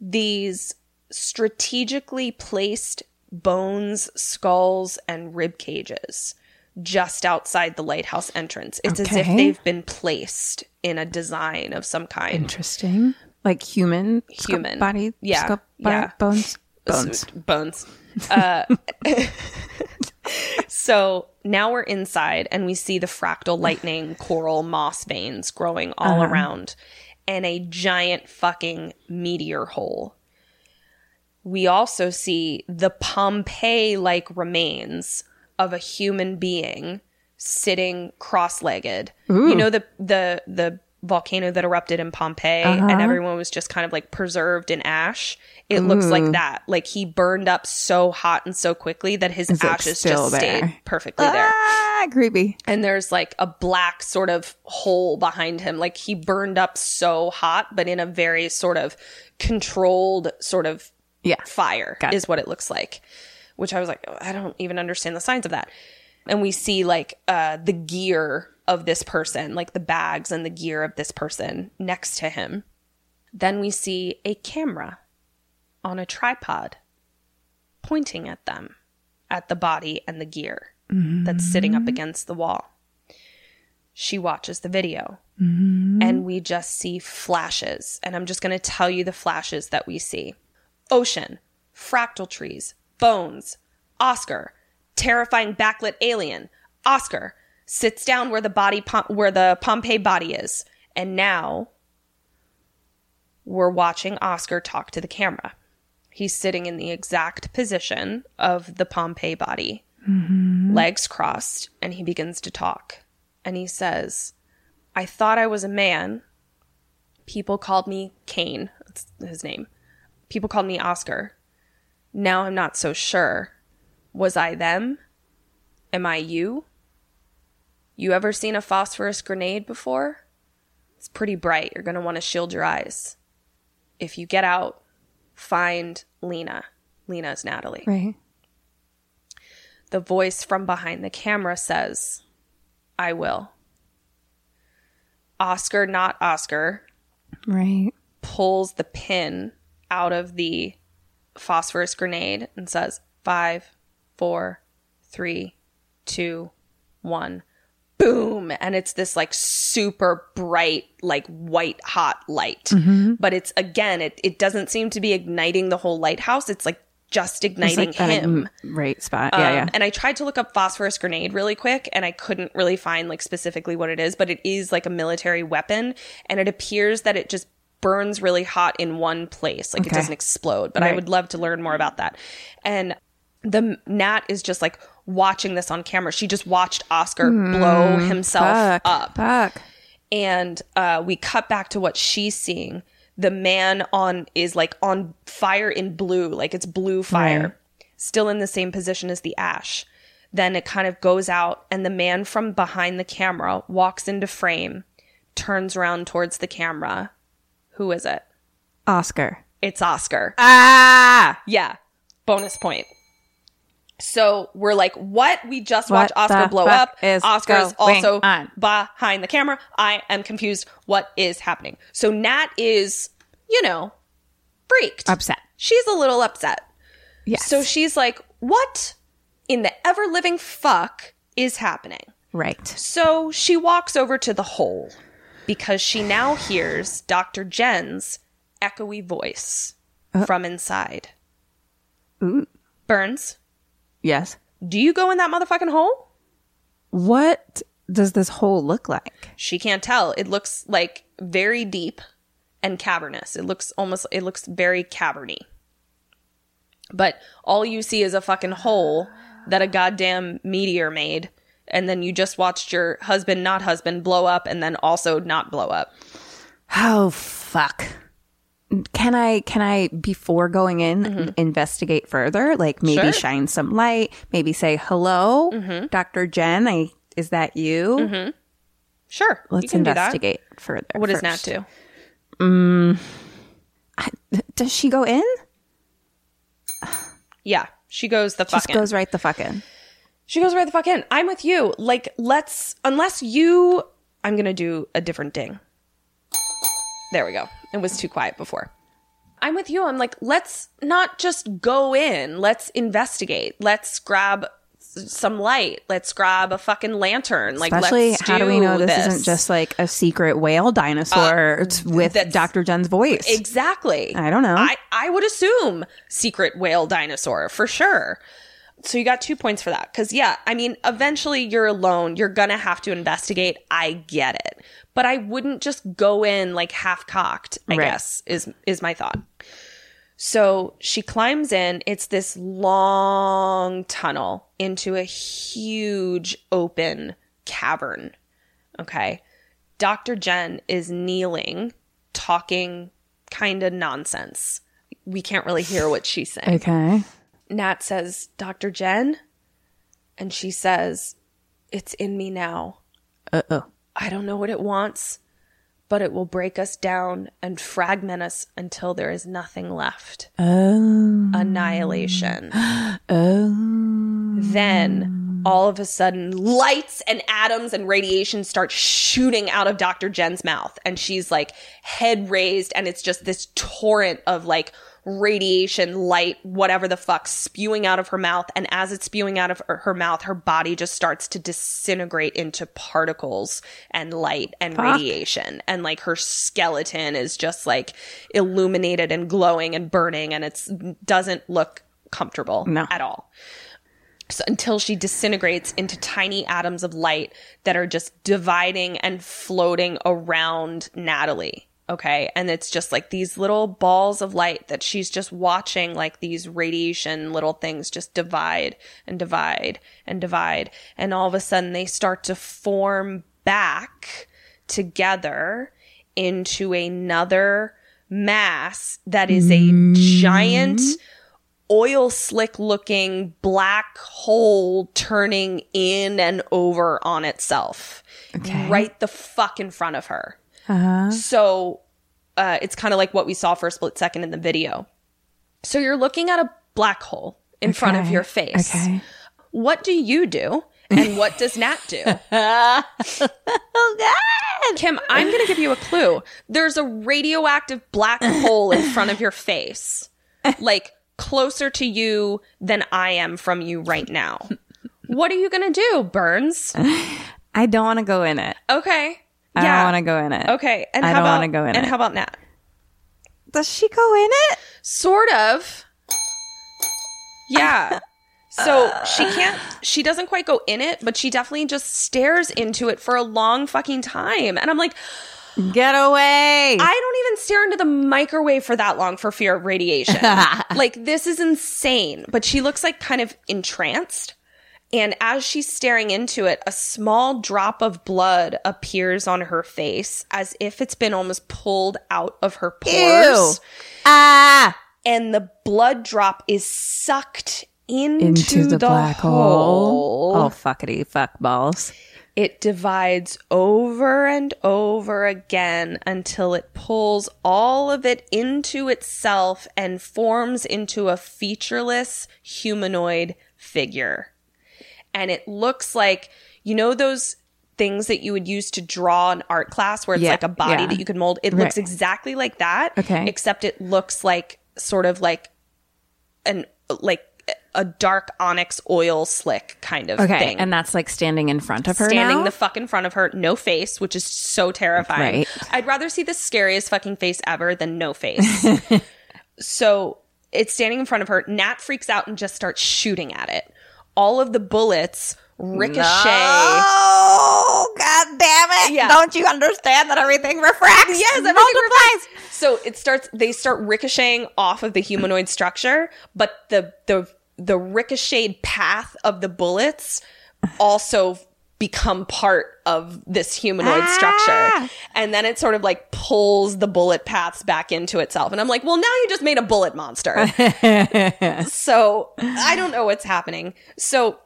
these strategically placed bones, skulls, and rib cages just outside the lighthouse entrance. It's as if they've been placed in a design of some kind. Interesting. Like human, sculpt Human. body, Yeah, sculpt body, yeah. bones, bones. bones. Uh, so now we're inside and we see the fractal lightning coral moss veins growing all around and a giant fucking meteor hole. We also see the Pompeii like remains of a human being sitting cross-legged. You know the the the volcano that erupted in Pompeii Uh-huh. and everyone was just kind of like preserved in ash. It looks like that. Like he burned up so hot and so quickly that his It's, ashes still just there. stayed perfectly there. Ah, creepy. And there's like a black sort of hole behind him. Like he burned up so hot, but in a very sort of controlled sort of Yeah. fire Got is what it looks like. Which I was like, "Oh, I don't even understand the signs of that. And we see like uh the gear of this person, like the bags and the gear of this person next to him. Then we see a camera on a tripod pointing at them, at the body and the gear that's sitting up against the wall. She watches the video and we just see flashes. And I'm just going to tell you the flashes that we see ocean, fractal trees, bones, Oscar, terrifying backlit alien, Oscar sits down where the body Pom- where the Pompeii body is. And now we're watching Oscar talk to the camera. He's sitting in the exact position of the Pompeii body, mm-hmm. legs crossed, and he begins to talk. And he says, I thought I was a man. People called me Kane. That's his name. People called me Oscar. Now I'm not so sure. Was I them? Am I you? You ever seen a phosphorus grenade before? It's pretty bright. You're going to want to shield your eyes. If you get out, find Lena. Lena's Natalie. Right. The voice from behind the camera says, I will. Oscar, not Oscar, Right. pulls the pin out of the phosphorus grenade and says, Five, four, three, two, one. Boom. And it's this like super bright, like white hot light. But it's again, it, it doesn't seem to be igniting the whole lighthouse. It's like just igniting like him. right spot. Yeah, Um, yeah. And I tried to look up phosphorus grenade really quick and I couldn't really find like specifically what it is, but it is like a military weapon and it appears that it just burns really hot in one place. Like it doesn't explode, but I would love to learn more about that. And the Nat is just like watching this on camera. She just watched Oscar blow himself. Fuck. up Fuck. and uh, we cut back to what she's seeing. The man on is like on fire in blue, like it's blue fire, Right. still in the same position as the ash. Then it kind of goes out, and the man from behind the camera walks into frame, turns around towards the camera. Who is it? Oscar. It's Oscar. Ah. Yeah. Bonus point. So we're like, what? We just What watched Oscar blow up. is Oscar is also on? behind the camera. I am confused. What is happening? So Nat is, you know, freaked. Upset. She's a little upset. Yes. So she's like, what in the ever living fuck is happening? right. So she walks over to the hole because she now hears Dr. Jen's echoey voice uh. from inside. Mm. Burns, Yes. do you go in that motherfucking hole? What does this hole look like? She can't tell. It looks like very deep and cavernous. It looks almost, it looks very caverny. But all you see is a fucking hole that a goddamn meteor made. And then you just watched your husband, not husband, blow up and then also not blow up. Oh fuck. Can I can I before going in mm-hmm. investigate further? Like maybe Sure. shine some light, maybe say hello, mm-hmm. Dr. Jen, I is that you? Mm-hmm. Sure. Let's can do that. investigate further. What does Nat first. do? Mm, does she go in? Yeah, she goes the Just fuck in. goes right the fuck in. She goes right the fuck in. I'm with you. Like, let's unless you. I'm gonna do a different ding. There we go. It was too quiet before. I'm with you. I'm like, let's not just go in. Let's investigate. Let's grab some light. Let's grab a fucking lantern. Like, Especially, let's how do we know this, this isn't just like a secret whale dinosaur uh, t- with Dr. Jen's voice? Exactly. I don't know. I, I would assume secret whale dinosaur for sure. So you got two points for that. Cause yeah, I mean, eventually you're alone. You're gonna have to investigate. I get it. But I wouldn't just go in like half cocked, I Right. guess, is is my thought. So she climbs in. It's this long tunnel into a huge open cavern. Okay. Dr. Jen is kneeling, talking kind of nonsense. We can't really hear what she's saying. Okay. Nat says, Dr. Jen? And she says, It's in me now. Uh oh. I don't know what it wants, but it will break us down and fragment us until there is nothing left. Oh. Annihilation. Oh. Then all of a sudden, lights and atoms and radiation start shooting out of Dr. Jen's mouth. And she's like head raised, and it's just this torrent of like radiation, light, whatever the fuck, spewing out of her mouth. And as it's spewing out of her, mouth, her body just starts to disintegrate into particles and light and radiation. And like her skeleton is just like illuminated and glowing and burning, and it's doesn't look comfortable No. at all. So until she disintegrates into tiny atoms of light that are just dividing and floating around Natalie. Okay. And it's just like these little balls of light that she's just watching, like these radiation little things just divide and divide and divide. And all of a sudden they start to form back together into another mass that is a giant mm-hmm. oil slick looking black hole turning in and over on itself right the fuck in front of her. So uh, it's kind of like what we saw for a split second in the video. So you're looking at a black hole in front of your face. Okay. What do you do? And what does Nat do? Oh God. Kim, I'm going to give you a clue. There's a radioactive black hole in front of your face, like closer to you than I am from you right now. What are you going to do, Burns? I don't want to go in it. Okay. I don't want to go in it. Okay. And I how don't about wanna go in And it. how about Nat? Does she go in it? Sort of. Yeah. So she can't, she doesn't quite go in it, but she definitely just stares into it for a long fucking time. And I'm like, Get away. I don't even stare into the microwave for that long for fear of radiation. like, this is insane. But she looks like kind of entranced. And as she's staring into it, a small drop of blood appears on her face as if it's been almost pulled out of her pores. ah. And the blood drop is sucked into, Into the, black hole. hole. Oh fuckity fuck balls. It divides over and over again until it pulls all of it into itself and forms into a featureless humanoid figure. And it looks like, you know, those things that you would use to draw an art class where it's Yeah, like a body yeah. that you could mold? It looks exactly like that. Okay. Except it looks like sort of like an, like, a dark onyx oil slick kind of Okay, thing and that's like standing in front of her standing now? the fuck in front of her, no face, which is so terrifying. Right. I'd rather see the scariest fucking face ever than no face. so it's standing in front of her. Nat freaks out and just starts shooting at it. All of the bullets ricochet. Oh god damn it! Yeah. Don't you understand that everything refracts? Yes, everything multiplies. reflects. So it starts. They start ricocheting off of the humanoid structure, but the the the ricocheted path of the bullets also become part of this humanoid structure, ah! and then it sort of like pulls the bullet paths back into itself. And I'm like, well, now you just made a bullet monster. so I don't know what's happening. So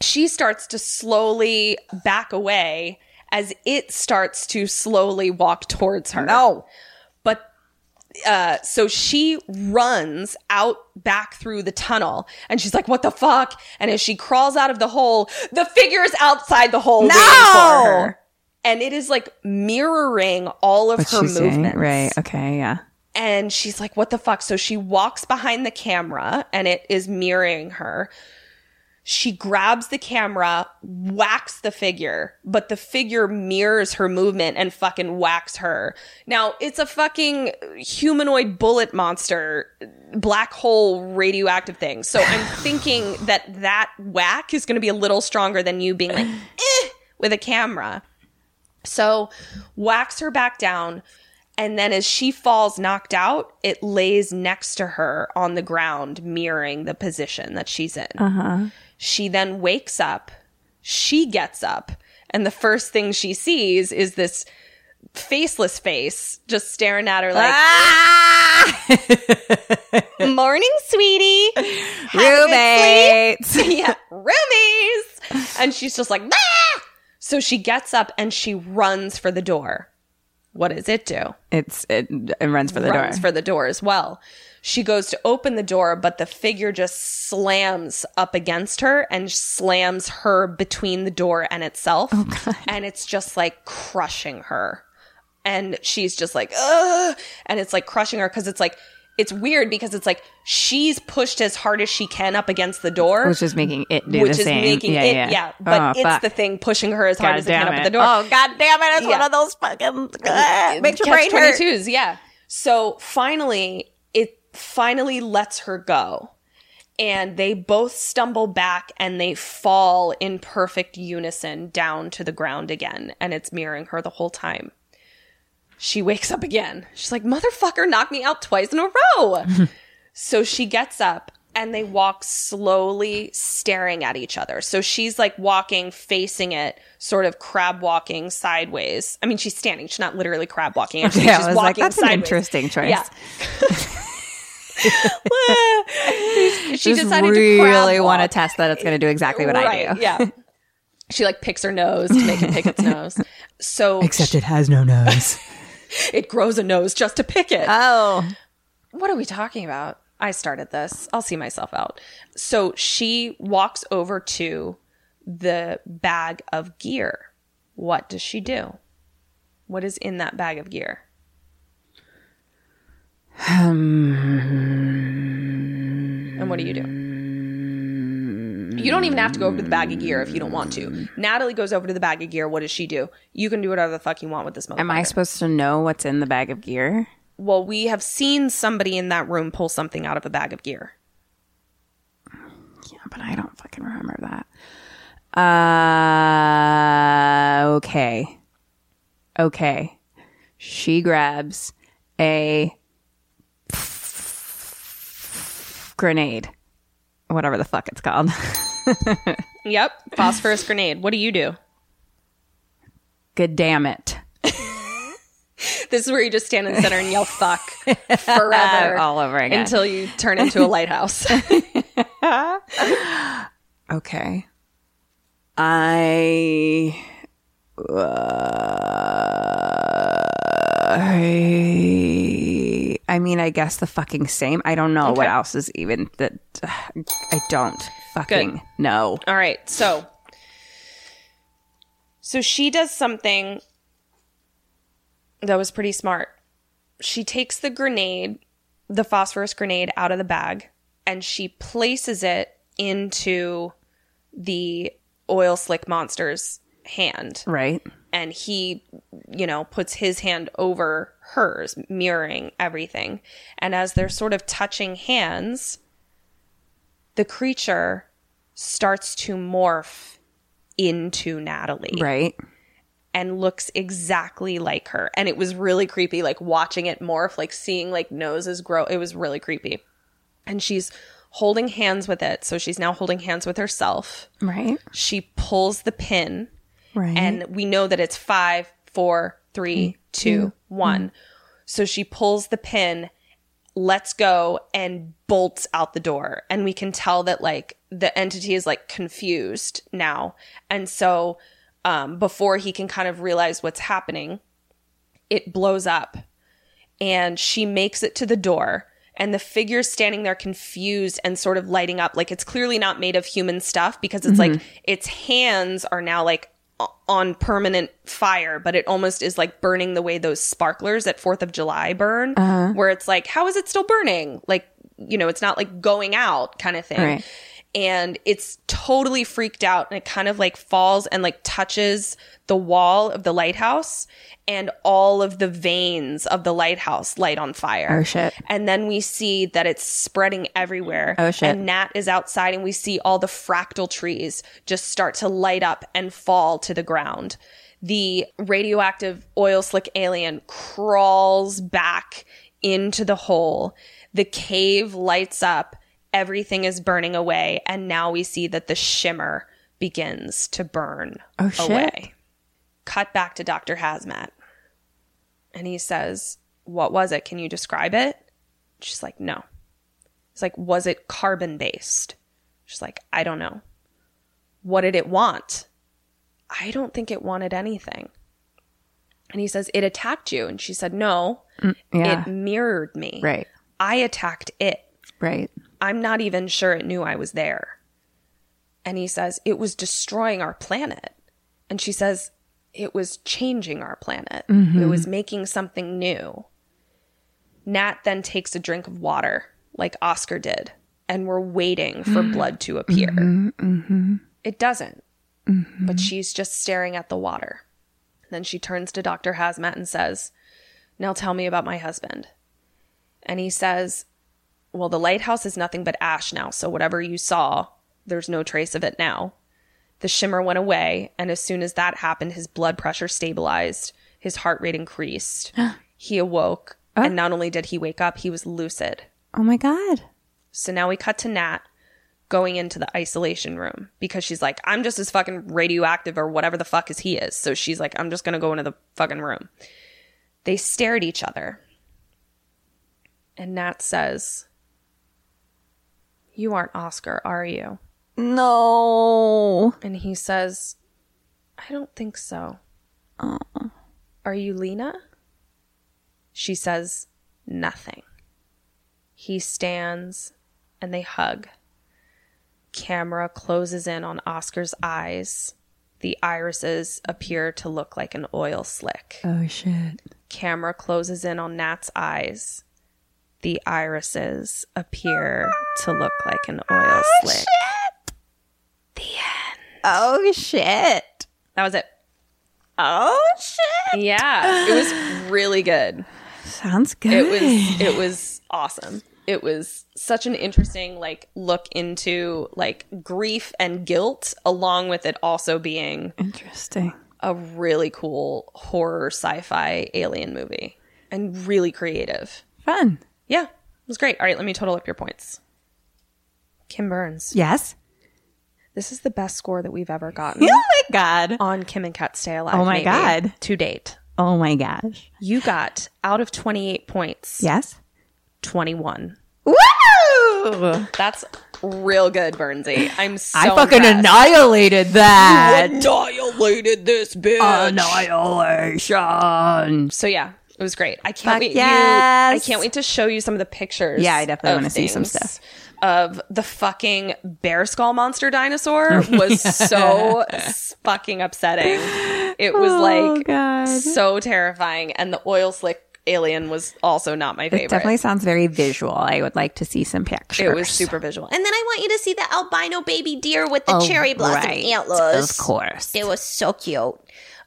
she starts to slowly back away as it starts to slowly walk towards her. No. Uh so she runs out back through the tunnel and she's like, What the fuck? And as she crawls out of the hole, the figure's outside the hole waiting for her. And it is like mirroring all of her she saying? Right. Okay. Yeah. And she's like, what the fuck? So she walks behind the camera and it is mirroring her. She grabs the camera, whacks the figure, but the figure mirrors her movement and fucking whacks her. Now, it's a fucking humanoid bullet monster, black hole radioactive thing. So I'm thinking that that whack is going to be a little stronger than you being like, eh, with a camera. So whacks her back down. And then as she falls knocked out, it lays next to her on the ground, mirroring the position that she's in. She then wakes up. She gets up And the first thing she sees is this faceless face just staring at her like, morning, sweetie. Have a good sleep." Roommates. yeah, roomies. And she's just like, ah! So she gets up and she runs for the door. What does it do? It's it, it runs for the runs door. for the door as well. She goes to open the door, but the figure just slams up against her and slams her between the door and itself. Oh, and it's just like crushing her. And she's just like, ugh. And it's like crushing her because it's like, it's weird because it's like she's pushed as hard as she can up against the door. which is making it do which the is same. making yeah, it, yeah, yeah. But Oh, it's fuck. the thing pushing her as hard God as it can damn up at the door. Oh god damn it! It's one of those fucking uh, makes your brain hurt. 22s yeah so finally it finally lets her go and they both stumble back and they fall in perfect unison down to the ground again and it's mirroring her the whole time she wakes up again she's like motherfucker knocked me out twice in a row so she gets up and they walk slowly staring at each other. So she's like walking facing it, sort of crab walking sideways. I mean, she's standing. She's not literally crab walking. Actually, Yeah, she's was like, walking that's an sideways. interesting choice. Yeah. she Just decided really to crab want to test that it's going to do exactly what I do. Yeah. She like picks her nose to make it pick its nose. So Except it has no nose. it grows a nose just to pick it. oh, what are we talking about? I started this. I'll see myself out. So she walks over to the bag of gear. What does she do? What is in that bag of gear? And what do you do? You don't even have to go over to the bag of gear if you don't want to. Natalie goes over to the bag of gear. What does she do? You can do whatever the fuck you want with this motherfucker. am I supposed to know what's in the bag of gear? well, we have seen somebody in that room pull something out of a bag of gear. Yeah, but I don't fucking remember that. Uh, okay. Okay. She grabs a grenade. Whatever the fuck it's called. Yep, phosphorus grenade. What do you do? Good damn it. This is where you just stand in the center and yell "fuck" forever, All over again. until you turn into a lighthouse. Okay. I. Uh, I, I mean, I guess the fucking same. I don't know what else is even that. I don't fucking Good. know. All right, so so she does something that was pretty smart. She takes the grenade, the phosphorus grenade out of the bag and she places it into the oil slick monster's hand. Right. And he you know puts his hand over hers mirroring everything. And as they're sort of touching hands the creature starts to morph into Natalie. Right. and looks exactly like her. And it was really creepy like watching it morph like seeing like noses grow. It was really creepy. And she's holding hands with it. So she's now holding hands with herself. Right. she pulls the pin Right. and we know that it's five, four, three, mm-hmm. two, mm-hmm. one. So she pulls the pin, lets go, and bolts out the door. And we can tell that like the entity is like confused now. And so um, before he can kind of realize what's happening, it blows up and she makes it to the door and the figure's standing there confused and sort of lighting up like it's clearly not made of human stuff because it's like mm-hmm. its hands are now like on permanent fire but it almost is like burning the way those sparklers at 4th of July burn uh-huh. where it's like how is it still burning? Like you know it's not like going out kind of thing. Right. And it's totally freaked out and it kind of like falls and like touches the wall of the lighthouse and all of the veins of the lighthouse light on fire. Oh, shit. And then we see that it's spreading everywhere. Oh, shit. And Nat is outside and we see all the fractal trees just start to light up and fall to the ground. The radioactive oil slick alien crawls back into the hole. The cave lights up. Everything is burning away. And now we see that the shimmer begins to burn Oh, away. cut back to Dr. Hazmat. And he says, What was it? Can you describe it? She's like, No. He's like, Was it carbon based? She's like, I don't know. What did it want? I don't think it wanted anything. And he says, It attacked you. And she said, No, mm, yeah. it mirrored me. Right. I attacked it. Right. I'm not even sure it knew I was there. And he says, It was destroying our planet. And she says, It was changing our planet. It was mm-hmm. making something new. Nat then takes a drink of water, like Oscar did, and we're waiting for mm. blood to appear. Mm-hmm. Mm-hmm. It doesn't, but she's just staring at the water. Then she turns to Dr. Hazmat and says, Now tell me about my husband. And he says, well, the lighthouse is nothing but ash now, so whatever you saw, there's no trace of it now. The shimmer went away, and as soon as that happened, his blood pressure stabilized, his heart rate increased. he awoke, oh. and not only did he wake up, he was lucid. Oh my God. So now we cut to Nat going into the isolation room because she's like, I'm just as fucking radioactive or whatever the fuck as he is. So she's like, I'm just gonna go into the fucking room. They stare at each other. And Nat says, You aren't Oscar, are you? No. And he says, I don't think so. Uh. Are you Lena? She says, Nothing. He stands and they hug. Camera closes in on Oscar's eyes. The irises appear to look like an oil slick. Oh shit. Camera closes in on Nat's eyes. The irises appear to look like an oil oh, slick. Oh shit. The end. Oh shit. That was it. Oh shit. Yeah, it was really good. Sounds good. It was it was awesome. It was such an interesting like look into like grief and guilt along with it also being interesting. a really cool horror sci-fi alien movie and really creative. Fun. Yeah, it was great. All right, let me total up your points. Kim Burns. Yes. This is the best score that we've ever gotten Oh my god. on Kim and Kat Stay Alive. Oh my maybe, God. To date. Oh my gosh. You got out of 28 points, Yes. 21. Woo! That's real good, Bernsey. I'm so I fucking impressed. annihilated that. annihilated this bitch. Annihilation. So yeah, it was great. I can't Fuck wait. yes. You, I can't wait to show you some of the pictures. Yeah, I definitely wanna see some stuff. Of the fucking bear skull monster dinosaur was so fucking upsetting. It was Oh, like God. so terrifying, and the oil slick alien was also not my favorite. It definitely sounds very visual. I would like to see some pictures. it was super visual. And then I want you to see the albino baby deer with the Oh, cherry blossom right. antlers. Of course. It was so cute.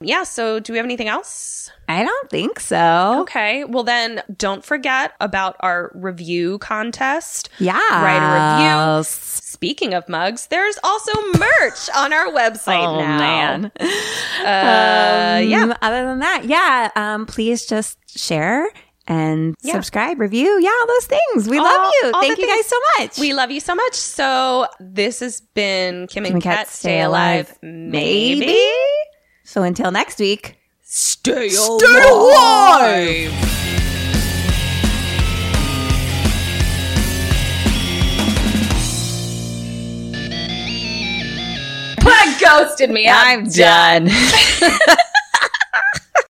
Yeah, so do we have anything else? I don't think so. Okay. Well, then don't forget about our review contest. Yeah. Write a review. Speaking of mugs, there's also merch on our website Oh now. man. Uh, yeah. Um, Other than that, yeah. Um, please just share and subscribe, review. Yeah, all those things. We love you. Thank you guys so much. We love you so much. So this has been Kim and Kat Kat Stay Alive. Maybe. So until next week. Stay alive. alive. Ghosted me. I'm done.